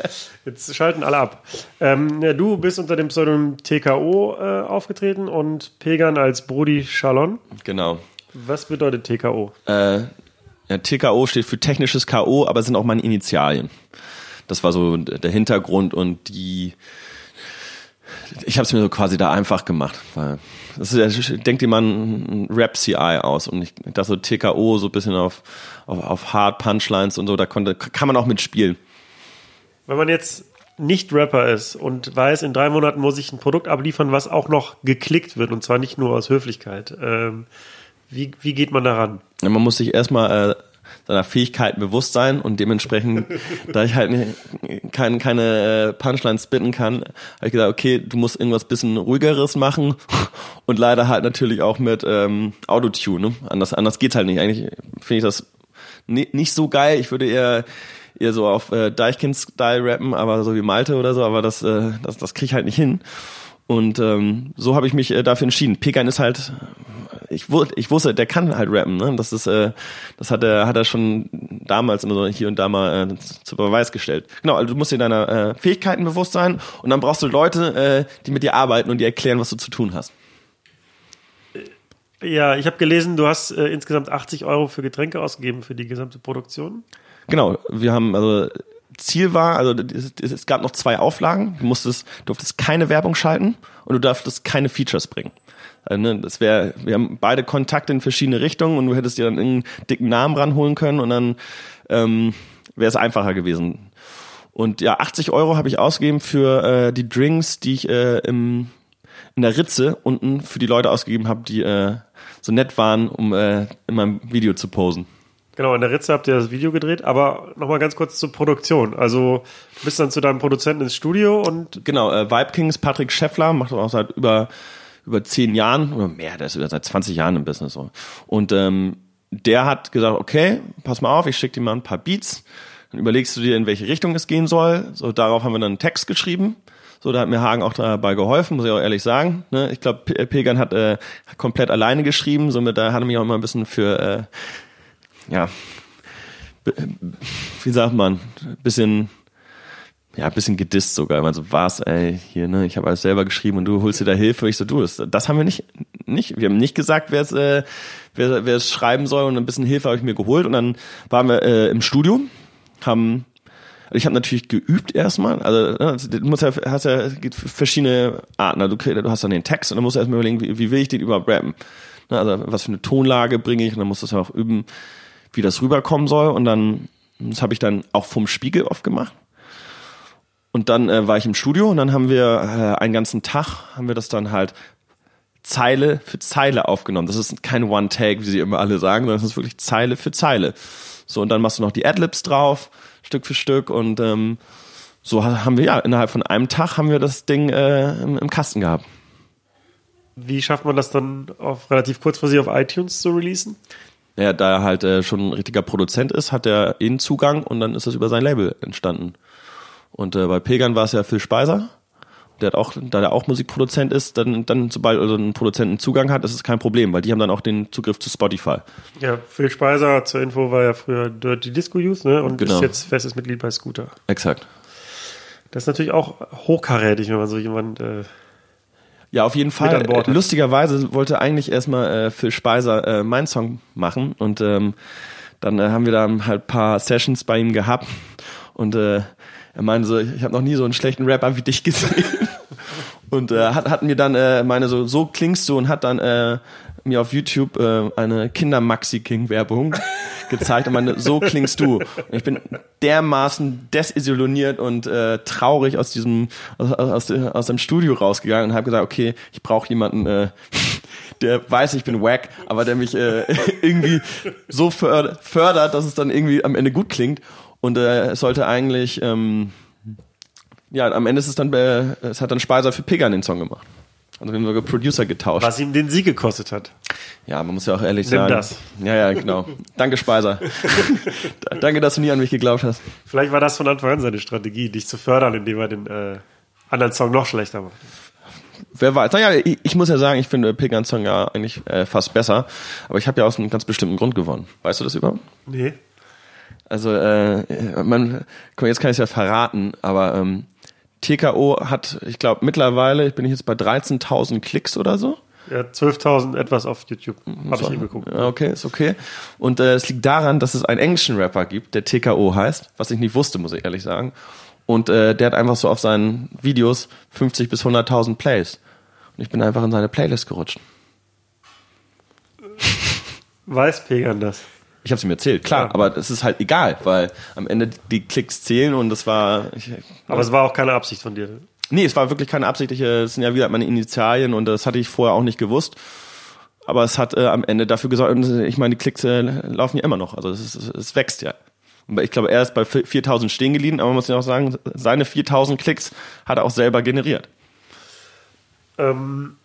jetzt schalten alle ab. Ähm, ja, du bist unter dem Pseudonym TKO äh, aufgetreten und Pegan als Brody Shalon. Genau. Was bedeutet TKO? Äh, ja, TKO steht für technisches KO, aber sind auch meine Initialien. Das war so der Hintergrund und die ich habe es mir so quasi da einfach gemacht, weil das ist, denkt jemand ein Rap CI aus und ich das so TKO so ein bisschen auf, auf, auf Hard Punchlines und so, da konnte, kann man auch mitspielen. Wenn man jetzt nicht Rapper ist und weiß, in drei Monaten muss ich ein Produkt abliefern, was auch noch geklickt wird und zwar nicht nur aus Höflichkeit. Ähm, wie, wie geht man daran? Ja, man muss sich erstmal äh, seiner Fähigkeiten bewusst sein und dementsprechend, da ich halt nicht, kein, keine äh, Punchlines spitten kann, habe ich gesagt, okay, du musst irgendwas bisschen ruhigeres machen und leider halt natürlich auch mit ähm, Autotune. Ne? Anders, anders geht's halt nicht. Eigentlich finde ich das nicht so geil. Ich würde eher eher so auf äh, Deichkind-Style rappen, aber so wie Malte oder so, aber das, äh, das, das krieg ich halt nicht hin. Und ähm, so habe ich mich äh, dafür entschieden. Pekan ist halt, ich, ich wusste, der kann halt rappen. Ne? Das ist, äh, das hat er, hat er schon damals immer so hier und da mal äh, zu Beweis gestellt. Genau, also du musst dir deiner äh, Fähigkeiten bewusst sein und dann brauchst du Leute, äh, die mit dir arbeiten und dir erklären, was du zu tun hast. Ja, ich habe gelesen, du hast äh, insgesamt 80 Euro für Getränke ausgegeben für die gesamte Produktion. Genau, wir haben also Ziel war, also es gab noch zwei Auflagen. Du musstest, durftest keine Werbung schalten und du durftest keine Features bringen. Also, ne, das wäre, wir haben beide Kontakte in verschiedene Richtungen und du hättest dir dann einen dicken Namen ranholen können und dann ähm, wäre es einfacher gewesen. Und ja, 80 Euro habe ich ausgegeben für äh, die Drinks, die ich äh, im, in der Ritze unten für die Leute ausgegeben habe, die äh, so nett waren, um äh, in meinem Video zu posen. Genau, in der Ritze habt ihr das Video gedreht, aber nochmal ganz kurz zur Produktion. Also du bist dann zu deinem Produzenten ins Studio und. Genau, äh, Vibe Kings, Patrick Scheffler, macht auch seit über, über zehn Jahren oder mehr, der ist seit 20 Jahren im Business so. Und ähm, der hat gesagt, okay, pass mal auf, ich schicke dir mal ein paar Beats. Dann überlegst du dir, in welche Richtung es gehen soll. So, darauf haben wir dann einen Text geschrieben. So, da hat mir Hagen auch dabei geholfen, muss ich auch ehrlich sagen. Ne? Ich glaube, Pegan hat äh, komplett alleine geschrieben, somit da hat er mich auch immer ein bisschen für, äh, ja, wie sagt man, bisschen ja, bisschen gedisst sogar. Also was, ey, hier, ne, ich habe alles selber geschrieben und du holst dir da Hilfe. Ich so, du, das, das haben wir nicht, nicht. Wir haben nicht gesagt, wer es, äh, wer, wer es schreiben soll und ein bisschen Hilfe habe ich mir geholt und dann waren wir äh, im Studio, haben also ich habe natürlich geübt erstmal. Also, ne, also du musst ja, hast ja verschiedene Arten. Also, du, hast dann den Text und dann musst du erstmal überlegen, wie, wie will ich den überhaupt rappen. Ne, also was für eine Tonlage bringe ich und dann musst du ja auch üben, wie das rüberkommen soll. Und dann, das habe ich dann auch vom Spiegel oft gemacht. Und dann äh, war ich im Studio und dann haben wir äh, einen ganzen Tag, haben wir das dann halt Zeile für Zeile aufgenommen. Das ist kein One-Take, wie sie immer alle sagen, sondern das ist wirklich Zeile für Zeile. So, und dann machst du noch die Adlibs drauf, Stück für Stück und ähm, so haben wir ja innerhalb von einem Tag haben wir das Ding äh, im, im Kasten gehabt. Wie schafft man das dann auf relativ kurzfristig auf iTunes zu releasen? Ja, da er halt äh, schon ein richtiger Produzent ist, hat er in Zugang und dann ist das über sein Label entstanden. Und äh, bei Pegan war es ja Phil Speiser. Der hat auch, da der auch Musikproduzent ist, dann, dann sobald also ein Produzenten Zugang hat, ist es kein Problem, weil die haben dann auch den Zugriff zu Spotify. Ja, Phil Speiser zur Info war ja früher Dirty Disco Youth, ne? Und genau. ist jetzt festes Mitglied bei Scooter. Exakt. Das ist natürlich auch hochkarätig, wenn man so jemand äh, ja, auf jeden Fall. Lustigerweise wollte eigentlich erstmal äh, Phil Speiser äh, meinen Song machen und ähm, dann äh, haben wir da halt paar Sessions bei ihm gehabt und äh, er meinte so, ich habe noch nie so einen schlechten Rapper wie dich gesehen. Und äh, hat, hat mir dann, äh, meine so, so klingst du und hat dann äh, mir auf YouTube äh, eine Kinder-Maxi-King-Werbung gezeigt und meine, so klingst du. Und ich bin dermaßen desillusioniert und äh, traurig aus diesem, aus, aus, aus dem Studio rausgegangen und habe gesagt, okay, ich brauche jemanden, äh, der weiß, ich bin wack, aber der mich äh, irgendwie so fördert, dass es dann irgendwie am Ende gut klingt. Und äh, es sollte eigentlich, ähm, ja, am Ende ist es dann, äh, es hat dann Speiser für Piggan den Song gemacht. Also wir haben Producer getauscht. Was ihm den Sieg gekostet hat. Ja, man muss ja auch ehrlich Nimm sagen. das. Ja, ja, genau. Danke, Speiser. Danke, dass du nie an mich geglaubt hast. Vielleicht war das von Anfang an seine Strategie, dich zu fördern, indem er den äh, anderen Song noch schlechter macht. Wer weiß. Naja, ich, ich muss ja sagen, ich finde Pigans Song ja eigentlich äh, fast besser. Aber ich habe ja aus einem ganz bestimmten Grund gewonnen. Weißt du das überhaupt? Nee. Also, äh, man, guck mal, jetzt kann ich es ja verraten, aber ähm, TKO hat, ich glaube, mittlerweile, ich bin jetzt bei 13.000 Klicks oder so. Ja, 12.000 etwas auf YouTube. Habe ich eben geguckt. Okay, ist okay. Und äh, es liegt daran, dass es einen englischen Rapper gibt, der TKO heißt, was ich nicht wusste, muss ich ehrlich sagen. Und äh, der hat einfach so auf seinen Videos 50 bis 100.000 Plays. Und ich bin einfach in seine Playlist gerutscht. Weiß Pegan das? Ich habe es ihm erzählt, klar, ja. aber es ist halt egal, weil am Ende die Klicks zählen und das war. Ich, aber es war auch keine Absicht von dir. Nee, es war wirklich keine Absicht. Es sind ja wieder meine Initialien und das hatte ich vorher auch nicht gewusst. Aber es hat äh, am Ende dafür gesorgt, und ich meine, die Klicks äh, laufen ja immer noch. Also es, es, es wächst ja. Ich glaube, er ist bei 4000 stehen geblieben, aber man muss ja auch sagen, seine 4000 Klicks hat er auch selber generiert. Ähm,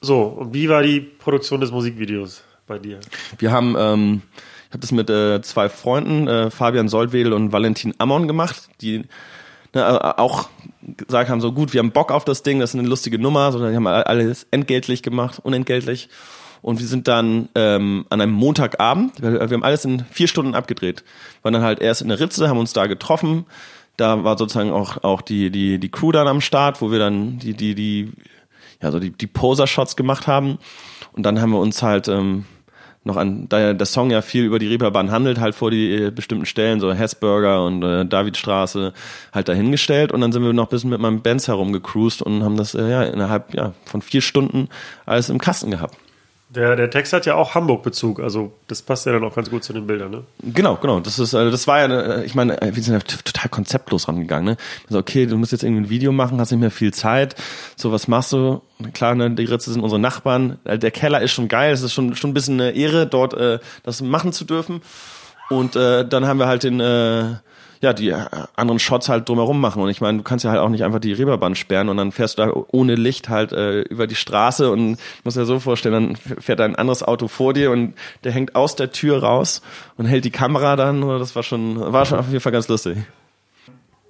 so, und wie war die Produktion des Musikvideos bei dir? Wir haben ähm, habe das mit äh, zwei Freunden, äh, Fabian Soldwedel und Valentin Ammon gemacht, die ne, auch gesagt haben, so gut, wir haben Bock auf das Ding, das ist eine lustige Nummer, sondern die haben alles entgeltlich gemacht, unentgeltlich. Und wir sind dann ähm, an einem Montagabend, wir, wir haben alles in vier Stunden abgedreht. Wir waren dann halt erst in der Ritze, haben uns da getroffen. Da war sozusagen auch, auch die, die, die Crew dann am Start, wo wir dann die, die, die, ja, so die, die Poser-Shots gemacht haben. Und dann haben wir uns halt ähm, noch an, da der Song ja viel über die Reeperbahn handelt, halt vor die äh, bestimmten Stellen, so Hessburger und äh, Davidstraße, halt dahingestellt und dann sind wir noch ein bisschen mit meinem Benz herumgecruised und haben das äh, ja innerhalb ja, von vier Stunden alles im Kasten gehabt. Der, der Text hat ja auch Hamburg-Bezug, also das passt ja dann auch ganz gut zu den Bildern, ne? Genau, genau. Das ist, also das war ja, äh, ich meine, wir sind ja total konzeptlos rangegangen, ne? Also okay, du musst jetzt irgendwie ein Video machen, hast nicht mehr viel Zeit. So, was machst du? Klar, ne, die Ritze sind unsere Nachbarn. Äh, der Keller ist schon geil, es ist schon, schon ein bisschen eine Ehre, dort äh, das machen zu dürfen. Und äh, dann haben wir halt den, äh, ja, die äh, anderen Shots halt drumherum machen. Und ich meine, du kannst ja halt auch nicht einfach die Reeperbahn sperren und dann fährst du da ohne Licht halt äh, über die Straße und muss ja so vorstellen, dann fährt ein anderes Auto vor dir und der hängt aus der Tür raus und hält die Kamera dann. Das war schon, war schon auf jeden Fall ganz lustig.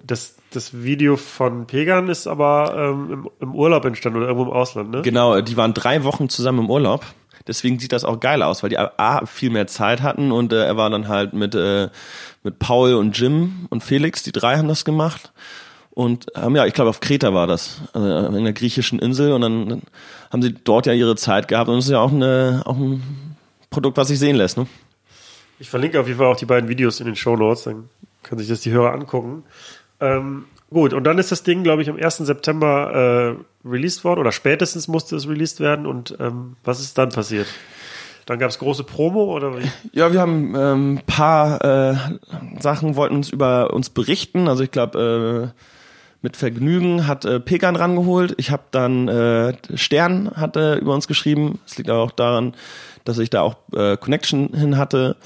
Das, das Video von Pegan ist aber ähm, im, im Urlaub entstanden oder irgendwo im Ausland, ne? Genau, die waren drei Wochen zusammen im Urlaub. Deswegen sieht das auch geil aus, weil die A, viel mehr Zeit hatten und äh, er war dann halt mit, äh, mit Paul und Jim und Felix, die drei haben das gemacht. Und haben ja, ich glaube auf Kreta war das, also in der griechischen Insel und dann, dann haben sie dort ja ihre Zeit gehabt und das ist ja auch, eine, auch ein Produkt, was sich sehen lässt. Ne? Ich verlinke auf jeden Fall auch die beiden Videos in den Show Notes, dann können sich das die Hörer angucken. Ähm, gut, und dann ist das Ding, glaube ich, am 1. September äh, released worden oder spätestens musste es released werden. Und ähm, was ist dann passiert? Dann gab es große Promo oder wie? Ja, wir haben ein ähm, paar äh, Sachen, wollten uns über uns berichten. Also ich glaube, äh, mit Vergnügen hat äh, Pegan rangeholt. Ich habe dann äh, Stern hatte über uns geschrieben. Es liegt auch daran, dass ich da auch äh, Connection hin hatte.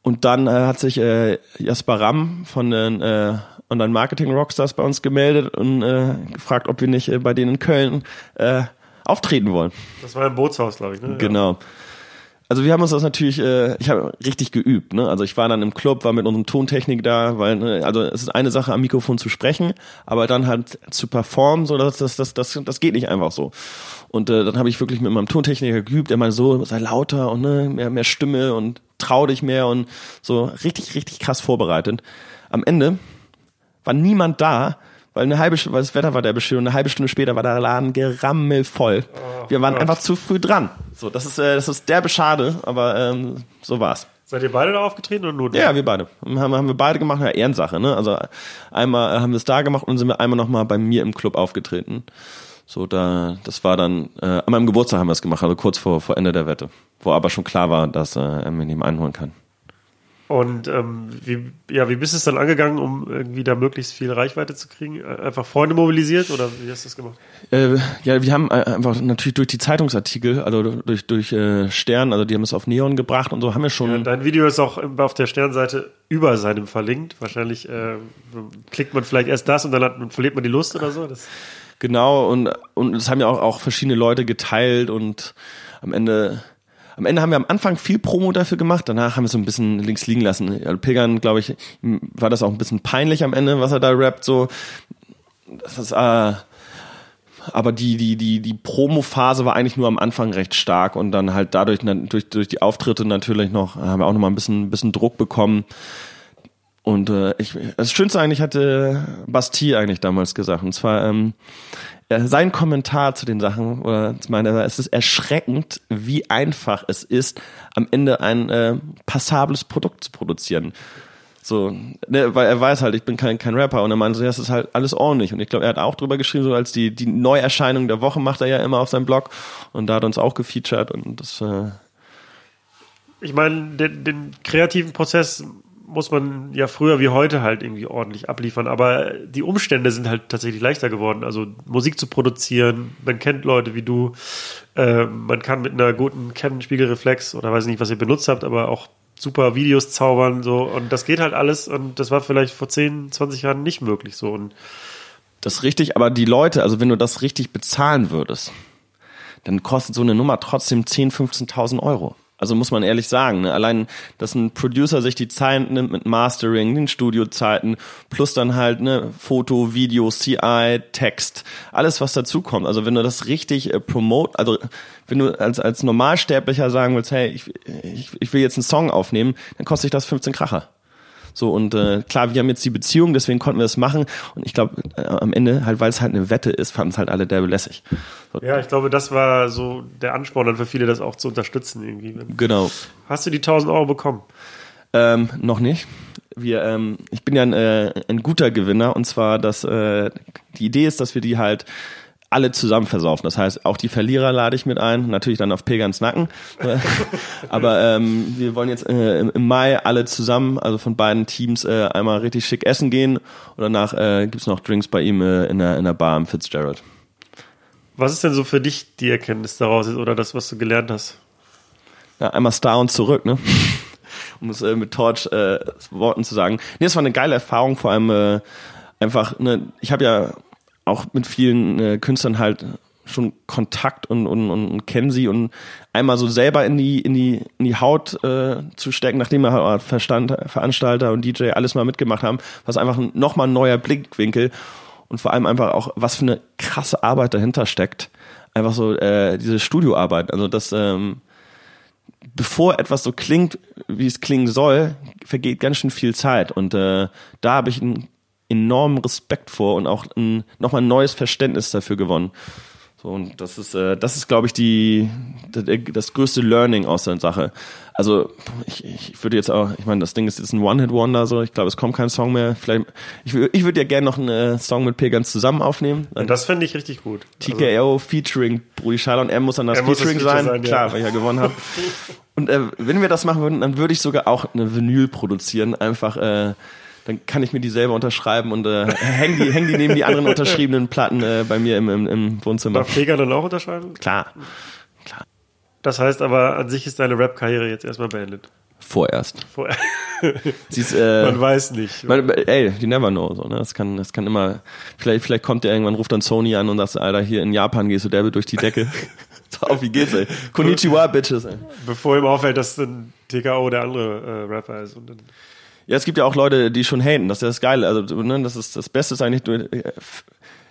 Und dann äh, hat sich äh, Jasper Ram von den äh, Online-Marketing-Rockstars bei uns gemeldet und äh, gefragt, ob wir nicht äh, bei denen in Köln äh, auftreten wollen. Das war im Bootshaus, glaube ich. Ne? Genau. Also wir haben uns das natürlich, äh, ich habe richtig geübt. Ne? Also ich war dann im Club, war mit unserem Tontechnik da, weil ne, also es ist eine Sache am Mikrofon zu sprechen, aber dann halt zu performen, so das das das das, das geht nicht einfach so. Und äh, dann habe ich wirklich mit meinem Tontechniker geübt, der mal so sei lauter und ne, mehr mehr Stimme und trau dich mehr und so richtig richtig krass vorbereitet. Am Ende war niemand da, weil eine halbe weil das Wetter war der beschissen und eine halbe Stunde später war der Laden gerammelvoll. Oh, wir waren Gott. einfach zu früh dran. So, das ist äh, das ist derbe schade, aber ähm, so war's. Seid ihr beide da aufgetreten oder nur du? Ja, wir beide. Haben, haben wir beide gemacht, ja, Ehrensache, ne? Also einmal haben wir es da gemacht und sind wir einmal nochmal bei mir im Club aufgetreten. So, da, das war dann, äh, an meinem Geburtstag haben wir es gemacht, also kurz vor, vor Ende der Wette. Wo aber schon klar war, dass äh, er mich nicht einholen kann. Und ähm, wie, ja, wie bist du es dann angegangen, um irgendwie da möglichst viel Reichweite zu kriegen? Einfach Freunde mobilisiert oder wie hast du das gemacht? Äh, ja, wir haben äh, einfach natürlich durch die Zeitungsartikel, also durch, durch äh, Stern, also die haben es auf Neon gebracht und so haben wir schon. Ja, dein Video ist auch auf der Sternseite über seinem verlinkt. Wahrscheinlich äh, klickt man vielleicht erst das und dann hat, verliert man die Lust oder so. Das genau, und, und das haben ja auch, auch verschiedene Leute geteilt und am Ende am Ende haben wir am Anfang viel Promo dafür gemacht, danach haben wir so ein bisschen links liegen lassen. Pilgern, glaube ich, war das auch ein bisschen peinlich am Ende, was er da rappt, so. Das ist, äh, aber die, die, die, die Promo-Phase war eigentlich nur am Anfang recht stark und dann halt dadurch, durch, durch die Auftritte natürlich noch, haben wir auch noch mal ein bisschen, bisschen Druck bekommen. Und äh, ich, das Schönste eigentlich hatte Bastille eigentlich damals gesagt. Und zwar, ähm, sein Kommentar zu den Sachen, oder ich meine, es ist erschreckend, wie einfach es ist, am Ende ein äh, passables Produkt zu produzieren. So, ne, weil er weiß halt, ich bin kein, kein Rapper und er meint so, ja, es ist halt alles ordentlich. Und ich glaube, er hat auch drüber geschrieben, so als die, die Neuerscheinung der Woche macht er ja immer auf seinem Blog und da hat uns auch gefeatured und das äh Ich meine, den, den kreativen Prozess muss man ja früher wie heute halt irgendwie ordentlich abliefern. Aber die Umstände sind halt tatsächlich leichter geworden. Also Musik zu produzieren, man kennt Leute wie du, äh, man kann mit einer guten Canon-Spiegelreflex oder weiß nicht, was ihr benutzt habt, aber auch super Videos zaubern so und das geht halt alles und das war vielleicht vor 10, 20 Jahren nicht möglich so und das ist richtig, aber die Leute, also wenn du das richtig bezahlen würdest, dann kostet so eine Nummer trotzdem 10, 15.000 Euro. Also muss man ehrlich sagen, ne? allein, dass ein Producer sich die Zeit nimmt mit Mastering, den Studiozeiten, plus dann halt ne Foto, Video, CI, Text, alles was dazukommt. Also wenn du das richtig äh, promote, also wenn du als als Normalsterblicher sagen willst, hey, ich, ich, ich will jetzt einen Song aufnehmen, dann kostet sich das 15 Kracher. So und äh, klar, wir haben jetzt die Beziehung, deswegen konnten wir das machen. Und ich glaube, äh, am Ende, halt, weil es halt eine Wette ist, fanden es halt alle derbe lässig. So. Ja, ich glaube, das war so der Ansporn dann für viele, das auch zu unterstützen irgendwie. Genau. Hast du die 1000 Euro bekommen? Ähm, noch nicht. Wir, ähm, ich bin ja ein, äh, ein guter Gewinner und zwar, dass äh, die Idee ist, dass wir die halt alle zusammen versaufen. Das heißt, auch die Verlierer lade ich mit ein, natürlich dann auf Pegans Nacken. Aber ähm, wir wollen jetzt äh, im Mai alle zusammen, also von beiden Teams, äh, einmal richtig schick essen gehen und danach äh, gibt's noch Drinks bei ihm äh, in, der, in der Bar im Fitzgerald. Was ist denn so für dich die Erkenntnis daraus oder das, was du gelernt hast? Ja, einmal Star und zurück, ne? um es äh, mit Torch äh, Worten zu sagen. Nee, das war eine geile Erfahrung, vor allem äh, einfach, ne, ich habe ja auch mit vielen äh, Künstlern halt schon Kontakt und, und, und, kennen sie und einmal so selber in die, in die, in die Haut äh, zu stecken, nachdem wir halt Verstand, Veranstalter und DJ alles mal mitgemacht haben, was einfach nochmal ein neuer Blickwinkel und vor allem einfach auch, was für eine krasse Arbeit dahinter steckt. Einfach so äh, diese Studioarbeit. Also das, ähm, bevor etwas so klingt, wie es klingen soll, vergeht ganz schön viel Zeit. Und äh, da habe ich einen enormen Respekt vor und auch ein, nochmal ein neues Verständnis dafür gewonnen. So, und das ist, äh, das ist, glaube ich, die, das größte Learning aus der Sache. Also ich, ich würde jetzt auch, ich meine, das Ding ist jetzt ein One-Hit-Wonder, so ich glaube, es kommt kein Song mehr. Vielleicht, ich, ich würde ja gerne noch einen äh, Song mit Pegans zusammen aufnehmen. Und das fände ich richtig gut. TKO also, featuring Brudi Schala und er muss dann das Featuring das sein. sein. Klar, ja. weil ich ja gewonnen habe. und äh, wenn wir das machen würden, dann würde ich sogar auch eine Vinyl produzieren, einfach äh, dann kann ich mir die selber unterschreiben und äh, hängen die, häng die neben die anderen unterschriebenen Platten äh, bei mir im, im, im Wohnzimmer. Darf Feger dann auch unterschreiben? Klar. Klar. Das heißt aber, an sich ist deine Rap-Karriere jetzt erstmal beendet. Vorerst. Vorerst. ist, äh, man weiß nicht. Man, ey, you never know. So, ne? Das kann, das kann immer. Vielleicht, vielleicht kommt der irgendwann, ruft dann Sony an und sagt, Alter, hier in Japan gehst du derbe durch die Decke. auf, wie geht's, ey? Konnichiwa, Bitches, ey. Bevor ihm auffällt, dass dann TKO der andere äh, Rapper ist. Und dann ja, es gibt ja auch Leute, die schon haten. Das ist das Geile. Also, ne, das ist das Beste ist eigentlich,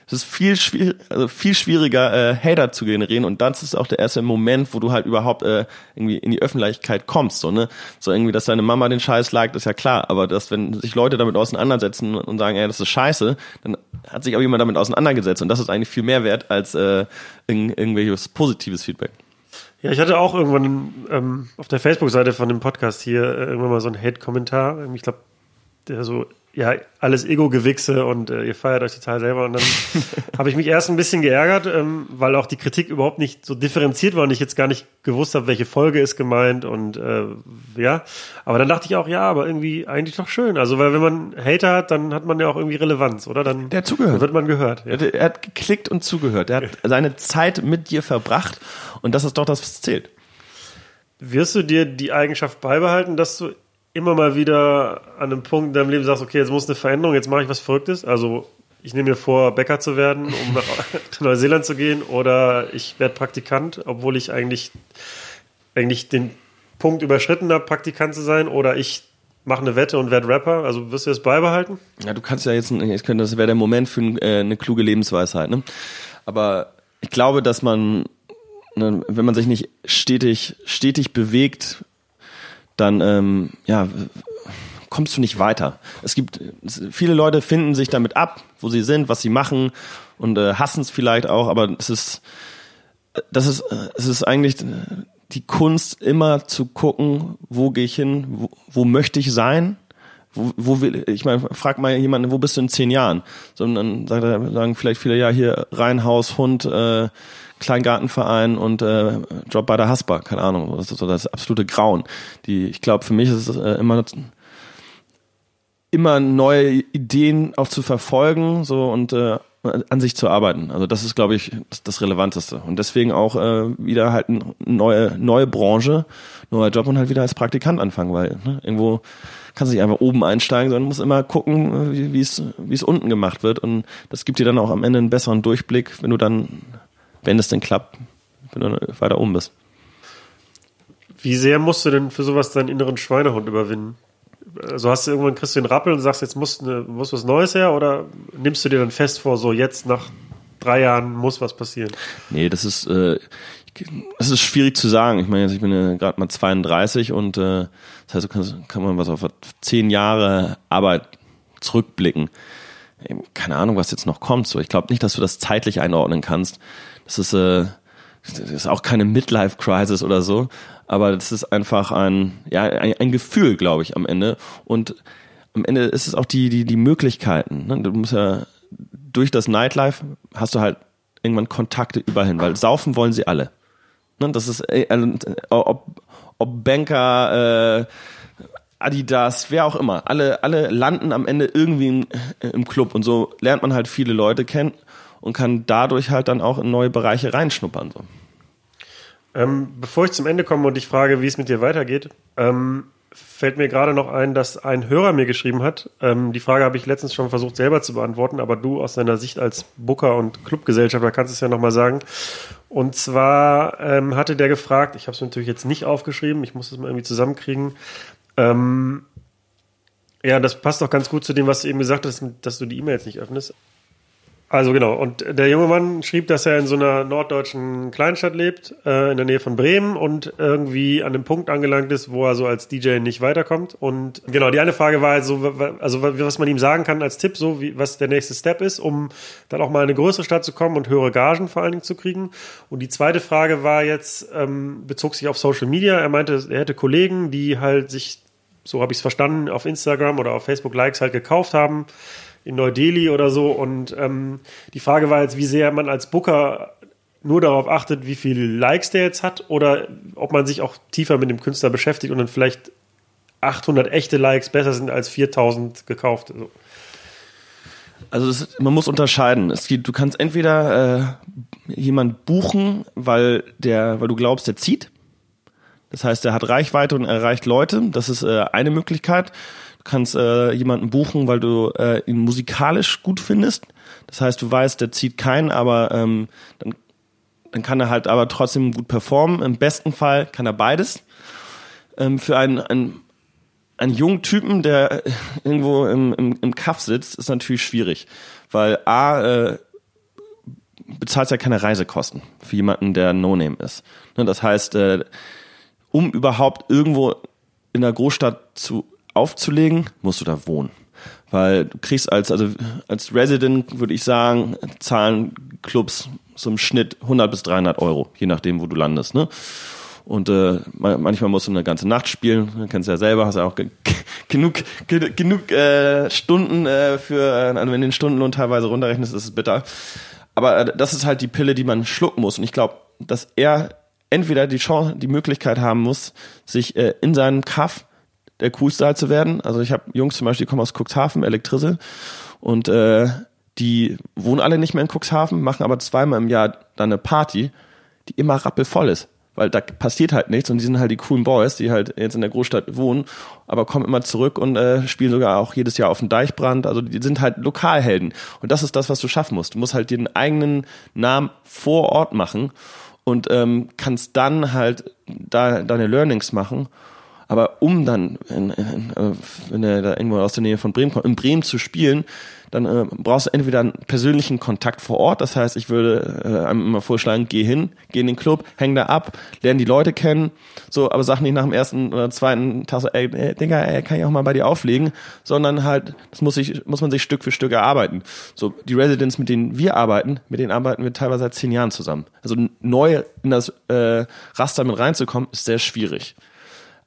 es ist viel, schwierig, also viel schwieriger, äh, Hater zu generieren und das ist auch der erste Moment, wo du halt überhaupt äh, irgendwie in die Öffentlichkeit kommst. So, ne? so irgendwie, dass deine Mama den Scheiß liked, ist ja klar, aber dass, wenn sich Leute damit auseinandersetzen und sagen, ey, das ist scheiße, dann hat sich auch jemand damit auseinandergesetzt und das ist eigentlich viel mehr wert als äh, irgendwelches positives Feedback. Ja, ich hatte auch irgendwann ähm, auf der Facebook-Seite von dem Podcast hier äh, irgendwann mal so einen Hate-Kommentar. Ich glaube, der so ja, alles Ego-Gewichse und äh, ihr feiert euch total selber. Und dann habe ich mich erst ein bisschen geärgert, ähm, weil auch die Kritik überhaupt nicht so differenziert war und ich jetzt gar nicht gewusst habe, welche Folge ist gemeint und äh, ja. Aber dann dachte ich auch, ja, aber irgendwie eigentlich doch schön. Also, weil wenn man Hater hat, dann hat man ja auch irgendwie Relevanz, oder? Dann, Der hat zugehört. Dann wird man gehört. Ja. Er, er hat geklickt und zugehört. Er hat seine Zeit mit dir verbracht und das ist doch das, was zählt. Wirst du dir die Eigenschaft beibehalten, dass du immer mal wieder an einem Punkt in deinem Leben sagst, okay, jetzt muss eine Veränderung, jetzt mache ich was Verrücktes. Also ich nehme mir vor, Bäcker zu werden, um nach Neuseeland zu gehen, oder ich werde Praktikant, obwohl ich eigentlich, eigentlich den Punkt überschritten habe, Praktikant zu sein, oder ich mache eine Wette und werde Rapper. Also wirst du das beibehalten? Ja, du kannst ja jetzt, ich könnte, das wäre der Moment für äh, eine kluge Lebensweisheit. Ne? Aber ich glaube, dass man, ne, wenn man sich nicht stetig, stetig bewegt, dann ähm, ja, kommst du nicht weiter. Es gibt viele Leute finden sich damit ab, wo sie sind, was sie machen und äh, hassen es vielleicht auch, aber es ist das ist es ist eigentlich die Kunst immer zu gucken, wo gehe ich hin, wo, wo möchte ich sein? Wo, wo will ich meine, frag mal jemanden, wo bist du in zehn Jahren? Sondern dann sagen vielleicht viele ja hier Reihenhaus, Hund, äh, Kleingartenverein und äh, Job bei der Haspa, keine Ahnung, das ist so das absolute Grauen. Die, ich glaube, für mich ist es äh, immer immer neue Ideen auch zu verfolgen, so und äh, an sich zu arbeiten. Also das ist, glaube ich, das, das Relevanteste. Und deswegen auch äh, wieder halt eine neue, neue Branche, neuer Job und halt wieder als Praktikant anfangen, weil ne, irgendwo kannst du nicht einfach oben einsteigen, sondern musst immer gucken, wie es wie es unten gemacht wird. Und das gibt dir dann auch am Ende einen besseren Durchblick, wenn du dann wenn es denn klappt, wenn du weiter oben bist. Wie sehr musst du denn für sowas deinen inneren Schweinehund überwinden? Also hast du irgendwann kriegst du den Rappel und sagst, jetzt muss, eine, muss was Neues her oder nimmst du dir dann fest vor, so jetzt nach drei Jahren muss was passieren? Nee, das ist, äh, das ist schwierig zu sagen. Ich meine, ich bin ja gerade mal 32 und äh, das heißt, kann, kann man was auf zehn Jahre Arbeit zurückblicken. Keine Ahnung, was jetzt noch kommt. So, ich glaube nicht, dass du das zeitlich einordnen kannst. Das ist, äh, das ist auch keine Midlife-Crisis oder so, aber das ist einfach ein, ja, ein, ein Gefühl, glaube ich, am Ende. Und am Ende ist es auch die, die, die Möglichkeiten. Ne? Du musst ja durch das Nightlife hast du halt irgendwann Kontakte überhin, weil saufen wollen sie alle. Ne? Das ist, äh, also, ob, ob Banker, äh, Adidas, wer auch immer, alle, alle landen am Ende irgendwie im, im Club und so lernt man halt viele Leute kennen und kann dadurch halt dann auch in neue Bereiche reinschnuppern. So. Ähm, bevor ich zum Ende komme und dich frage, wie es mit dir weitergeht, ähm, fällt mir gerade noch ein, dass ein Hörer mir geschrieben hat. Ähm, die Frage habe ich letztens schon versucht selber zu beantworten, aber du aus deiner Sicht als Booker und Clubgesellschafter kannst es ja nochmal sagen. Und zwar ähm, hatte der gefragt, ich habe es natürlich jetzt nicht aufgeschrieben, ich muss es mal irgendwie zusammenkriegen. Ähm, ja, das passt doch ganz gut zu dem, was du eben gesagt hast, dass du die E-Mails nicht öffnest. Also genau, und der junge Mann schrieb, dass er in so einer norddeutschen Kleinstadt lebt, äh, in der Nähe von Bremen und irgendwie an dem Punkt angelangt ist, wo er so als DJ nicht weiterkommt. Und genau, die eine Frage war also, also was man ihm sagen kann als Tipp, so wie was der nächste Step ist, um dann auch mal in eine größere Stadt zu kommen und höhere Gagen vor allen Dingen zu kriegen. Und die zweite Frage war jetzt, ähm, bezog sich auf Social Media. Er meinte, er hätte Kollegen, die halt sich, so habe ich es verstanden, auf Instagram oder auf Facebook Likes halt gekauft haben in Neu-Delhi oder so. Und ähm, die Frage war jetzt, wie sehr man als Booker nur darauf achtet, wie viele Likes der jetzt hat oder ob man sich auch tiefer mit dem Künstler beschäftigt und dann vielleicht 800 echte Likes besser sind als 4000 gekaufte. So. Also das, man muss unterscheiden. Es gibt, du kannst entweder äh, jemand buchen, weil der, weil du glaubst, der zieht. Das heißt, er hat Reichweite und erreicht Leute. Das ist äh, eine Möglichkeit. Du kannst äh, jemanden buchen, weil du äh, ihn musikalisch gut findest. Das heißt, du weißt, der zieht keinen, aber ähm, dann, dann kann er halt aber trotzdem gut performen. Im besten Fall kann er beides. Ähm, für einen, einen, einen jungen Typen, der irgendwo im, im, im Kaff sitzt, ist natürlich schwierig. Weil A, äh, bezahlt ja keine Reisekosten für jemanden, der No-Name ist. Ne, das heißt, äh, um überhaupt irgendwo in der Großstadt zu aufzulegen, musst du da wohnen. Weil du kriegst als, also als Resident, würde ich sagen, zahlen Clubs so im Schnitt 100 bis 300 Euro, je nachdem, wo du landest, ne? Und äh, manchmal musst du eine ganze Nacht spielen, du kennst ja selber, hast ja auch ge genug, ge genug äh, Stunden äh, für, äh, also wenn du den Stundenlohn teilweise runterrechnest, ist es bitter. Aber äh, das ist halt die Pille, die man schlucken muss. Und ich glaube, dass er entweder die Chance, die Möglichkeit haben muss, sich äh, in seinem Kaff der Coolstyle zu werden. Also ich habe Jungs zum Beispiel, die kommen aus Cuxhaven, Elektrisse und äh, die wohnen alle nicht mehr in Cuxhaven, machen aber zweimal im Jahr dann eine Party, die immer rappelvoll ist. Weil da passiert halt nichts und die sind halt die coolen Boys, die halt jetzt in der Großstadt wohnen, aber kommen immer zurück und äh, spielen sogar auch jedes Jahr auf dem Deichbrand. Also die sind halt Lokalhelden. Und das ist das, was du schaffen musst. Du musst halt den eigenen Namen vor Ort machen und ähm, kannst dann halt da deine Learnings machen aber um dann, in, in, äh, wenn er da irgendwo aus der Nähe von Bremen kommt, in Bremen zu spielen, dann äh, brauchst du entweder einen persönlichen Kontakt vor Ort. Das heißt, ich würde äh, einem immer vorschlagen, geh hin, geh in den Club, häng da ab, lern die Leute kennen. So, aber sag nicht nach dem ersten oder zweiten Tag so, ey, ey Digga, ey, kann ich auch mal bei dir auflegen, sondern halt, das muss ich, muss man sich Stück für Stück erarbeiten. So, die Residents, mit denen wir arbeiten, mit denen arbeiten wir teilweise seit zehn Jahren zusammen. Also neu in das äh, Raster mit reinzukommen, ist sehr schwierig.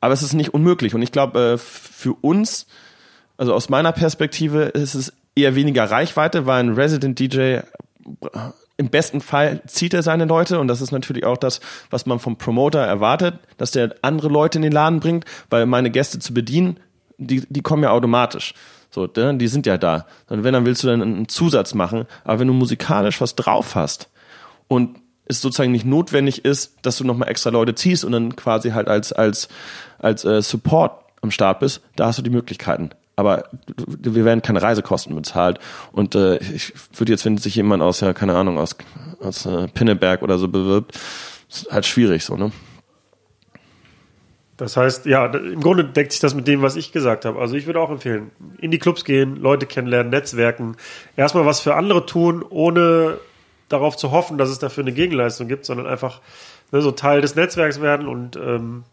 Aber es ist nicht unmöglich. Und ich glaube, äh, für uns, also aus meiner Perspektive, ist es eher weniger Reichweite, weil ein Resident DJ äh, im besten Fall zieht er seine Leute und das ist natürlich auch das, was man vom Promoter erwartet, dass der andere Leute in den Laden bringt, weil meine Gäste zu bedienen, die, die kommen ja automatisch. So, ne, die sind ja da. Und wenn, dann willst du dann einen Zusatz machen. Aber wenn du musikalisch was drauf hast und es sozusagen nicht notwendig ist, dass du nochmal extra Leute ziehst und dann quasi halt als, als, als äh, Support am Start bist, da hast du die Möglichkeiten. Aber wir werden keine Reisekosten bezahlt. Und äh, ich würde jetzt, wenn sich jemand aus, ja, keine Ahnung, aus, aus äh, Pinneberg oder so bewirbt, ist halt schwierig so, ne? Das heißt, ja, im Grunde deckt sich das mit dem, was ich gesagt habe. Also ich würde auch empfehlen, in die Clubs gehen, Leute kennenlernen, Netzwerken, erstmal was für andere tun, ohne darauf zu hoffen, dass es dafür eine Gegenleistung gibt, sondern einfach ne, so Teil des Netzwerks werden und ähm,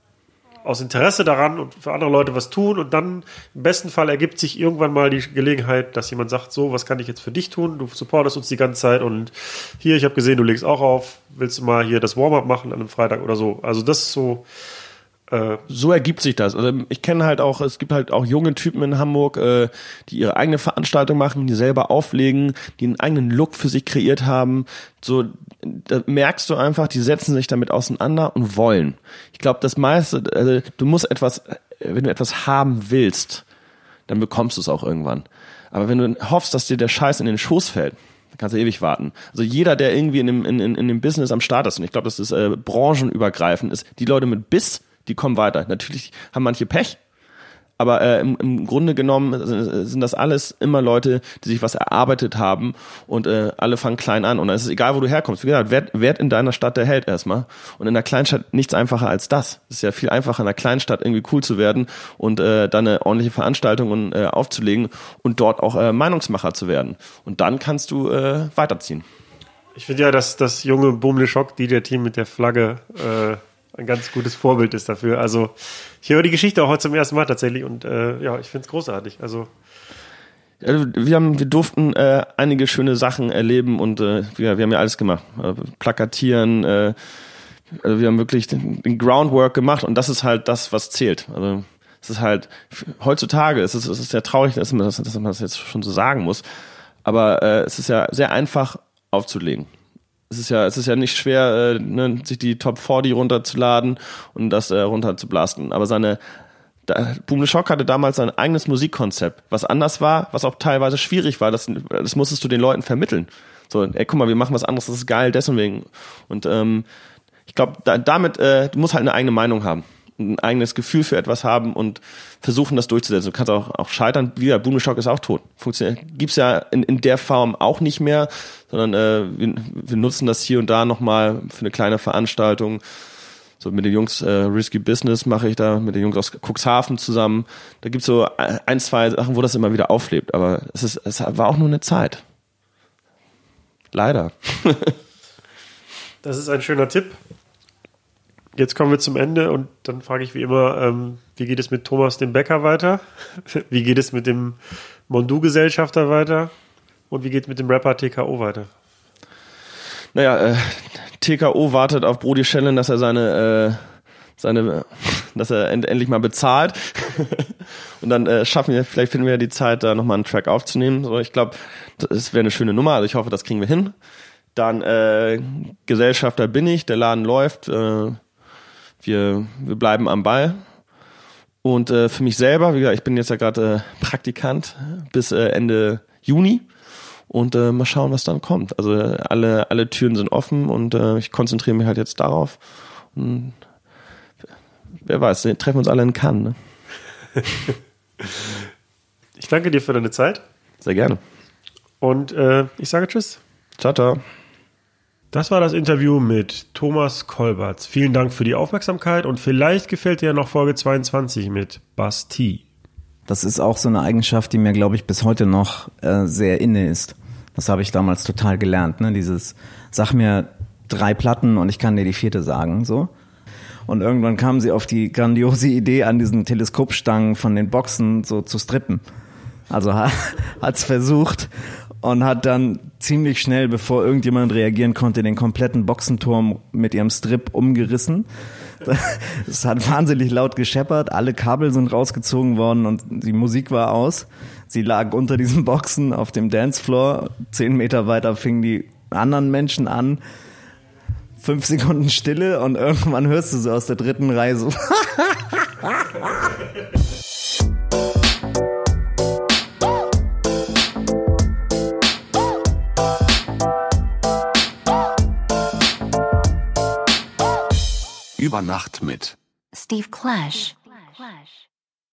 aus Interesse daran und für andere Leute was tun und dann im besten Fall ergibt sich irgendwann mal die Gelegenheit, dass jemand sagt, so, was kann ich jetzt für dich tun? Du supportest uns die ganze Zeit und hier, ich habe gesehen, du legst auch auf, willst du mal hier das Warm-up machen an einem Freitag oder so? Also das ist so so ergibt sich das. Also ich kenne halt auch, es gibt halt auch junge Typen in Hamburg, äh, die ihre eigene Veranstaltung machen, die selber auflegen, die einen eigenen Look für sich kreiert haben. So, da merkst du einfach, die setzen sich damit auseinander und wollen. Ich glaube, das meiste, also du musst etwas, wenn du etwas haben willst, dann bekommst du es auch irgendwann. Aber wenn du hoffst, dass dir der Scheiß in den Schoß fällt, kannst du ewig warten. Also jeder, der irgendwie in dem, in, in, in dem Business am Start ist, und ich glaube, das ist äh, branchenübergreifend, ist die Leute mit Biss, die kommen weiter. Natürlich haben manche Pech, Aber äh, im, im Grunde genommen sind das alles immer Leute, die sich was erarbeitet haben und äh, alle fangen klein an. Und es ist egal, wo du herkommst. Wie gesagt, wer, wer in deiner Stadt der Held erstmal. Und in der Kleinstadt nichts einfacher als das. Es ist ja viel einfacher, in der Kleinstadt irgendwie cool zu werden und äh, dann eine ordentliche Veranstaltung äh, aufzulegen und dort auch äh, Meinungsmacher zu werden. Und dann kannst du äh, weiterziehen. Ich finde ja, dass das junge Bumle Schock DJ-Team mit der Flagge äh, ein ganz gutes Vorbild ist dafür. Also ich höre die Geschichte auch heute zum ersten Mal tatsächlich und äh, ja, ich finde es großartig. Also wir haben, wir durften äh, einige schöne Sachen erleben und äh, wir, wir haben ja alles gemacht, äh, plakatieren. Äh, also wir haben wirklich den, den Groundwork gemacht und das ist halt das, was zählt. Also es ist halt heutzutage, es ist, es ist sehr traurig, dass man das, dass man das jetzt schon so sagen muss, aber äh, es ist ja sehr einfach aufzulegen es ist ja, es ist ja nicht schwer, äh, ne, sich die Top 40 runterzuladen und das äh, runterzublasten. Aber seine da, Boom Shock hatte damals sein eigenes Musikkonzept, was anders war, was auch teilweise schwierig war. Das, das musstest du den Leuten vermitteln. So, ey, guck mal, wir machen was anderes, das ist geil, deswegen. Und ähm, ich glaube, da, damit, äh, du musst halt eine eigene Meinung haben ein eigenes Gefühl für etwas haben und versuchen, das durchzusetzen. Du kannst auch, auch scheitern. Wieder, Boomshock ist auch tot. Funktioniert. Gibt's ja in, in der Form auch nicht mehr, sondern äh, wir, wir nutzen das hier und da nochmal für eine kleine Veranstaltung. So mit den Jungs äh, Risky Business mache ich da, mit den Jungs aus Cuxhaven zusammen. Da gibt's so ein, zwei Sachen, wo das immer wieder auflebt. Aber es, ist, es war auch nur eine Zeit. Leider. das ist ein schöner Tipp. Jetzt kommen wir zum Ende und dann frage ich wie immer, ähm, wie geht es mit Thomas dem Bäcker weiter? wie geht es mit dem Mondu-Gesellschafter weiter? Und wie geht es mit dem Rapper TKO weiter? Naja, äh, TKO wartet auf Brody Schellen, dass er seine, äh, seine, dass er end endlich mal bezahlt. und dann äh, schaffen wir, vielleicht finden wir ja die Zeit, da nochmal einen Track aufzunehmen. So, ich glaube, das wäre eine schöne Nummer. Also ich hoffe, das kriegen wir hin. Dann äh, Gesellschafter bin ich, der Laden läuft. Äh, wir, wir bleiben am Ball. Und äh, für mich selber, wie gesagt, ich bin jetzt ja gerade äh, Praktikant bis äh, Ende Juni und äh, mal schauen, was dann kommt. Also alle, alle Türen sind offen und äh, ich konzentriere mich halt jetzt darauf. Und wer weiß, treffen wir uns alle in Cannes. Ne? ich danke dir für deine Zeit. Sehr gerne. Und äh, ich sage Tschüss. Ciao, ciao. Das war das Interview mit Thomas Kolberts. Vielen Dank für die Aufmerksamkeit und vielleicht gefällt dir ja noch Folge 22 mit Basti. Das ist auch so eine Eigenschaft, die mir, glaube ich, bis heute noch äh, sehr inne ist. Das habe ich damals total gelernt, ne? Dieses, sag mir drei Platten und ich kann dir die vierte sagen, so. Und irgendwann kamen sie auf die grandiose Idee, an diesen Teleskopstangen von den Boxen so zu strippen. Also hat's versucht und hat dann ziemlich schnell, bevor irgendjemand reagieren konnte, den kompletten Boxenturm mit ihrem Strip umgerissen. Es hat wahnsinnig laut gescheppert, alle Kabel sind rausgezogen worden und die Musik war aus. Sie lag unter diesen Boxen auf dem Dancefloor. Zehn Meter weiter fingen die anderen Menschen an. Fünf Sekunden Stille und irgendwann hörst du so aus der dritten Reihe so. Über Nacht mit Steve Clash.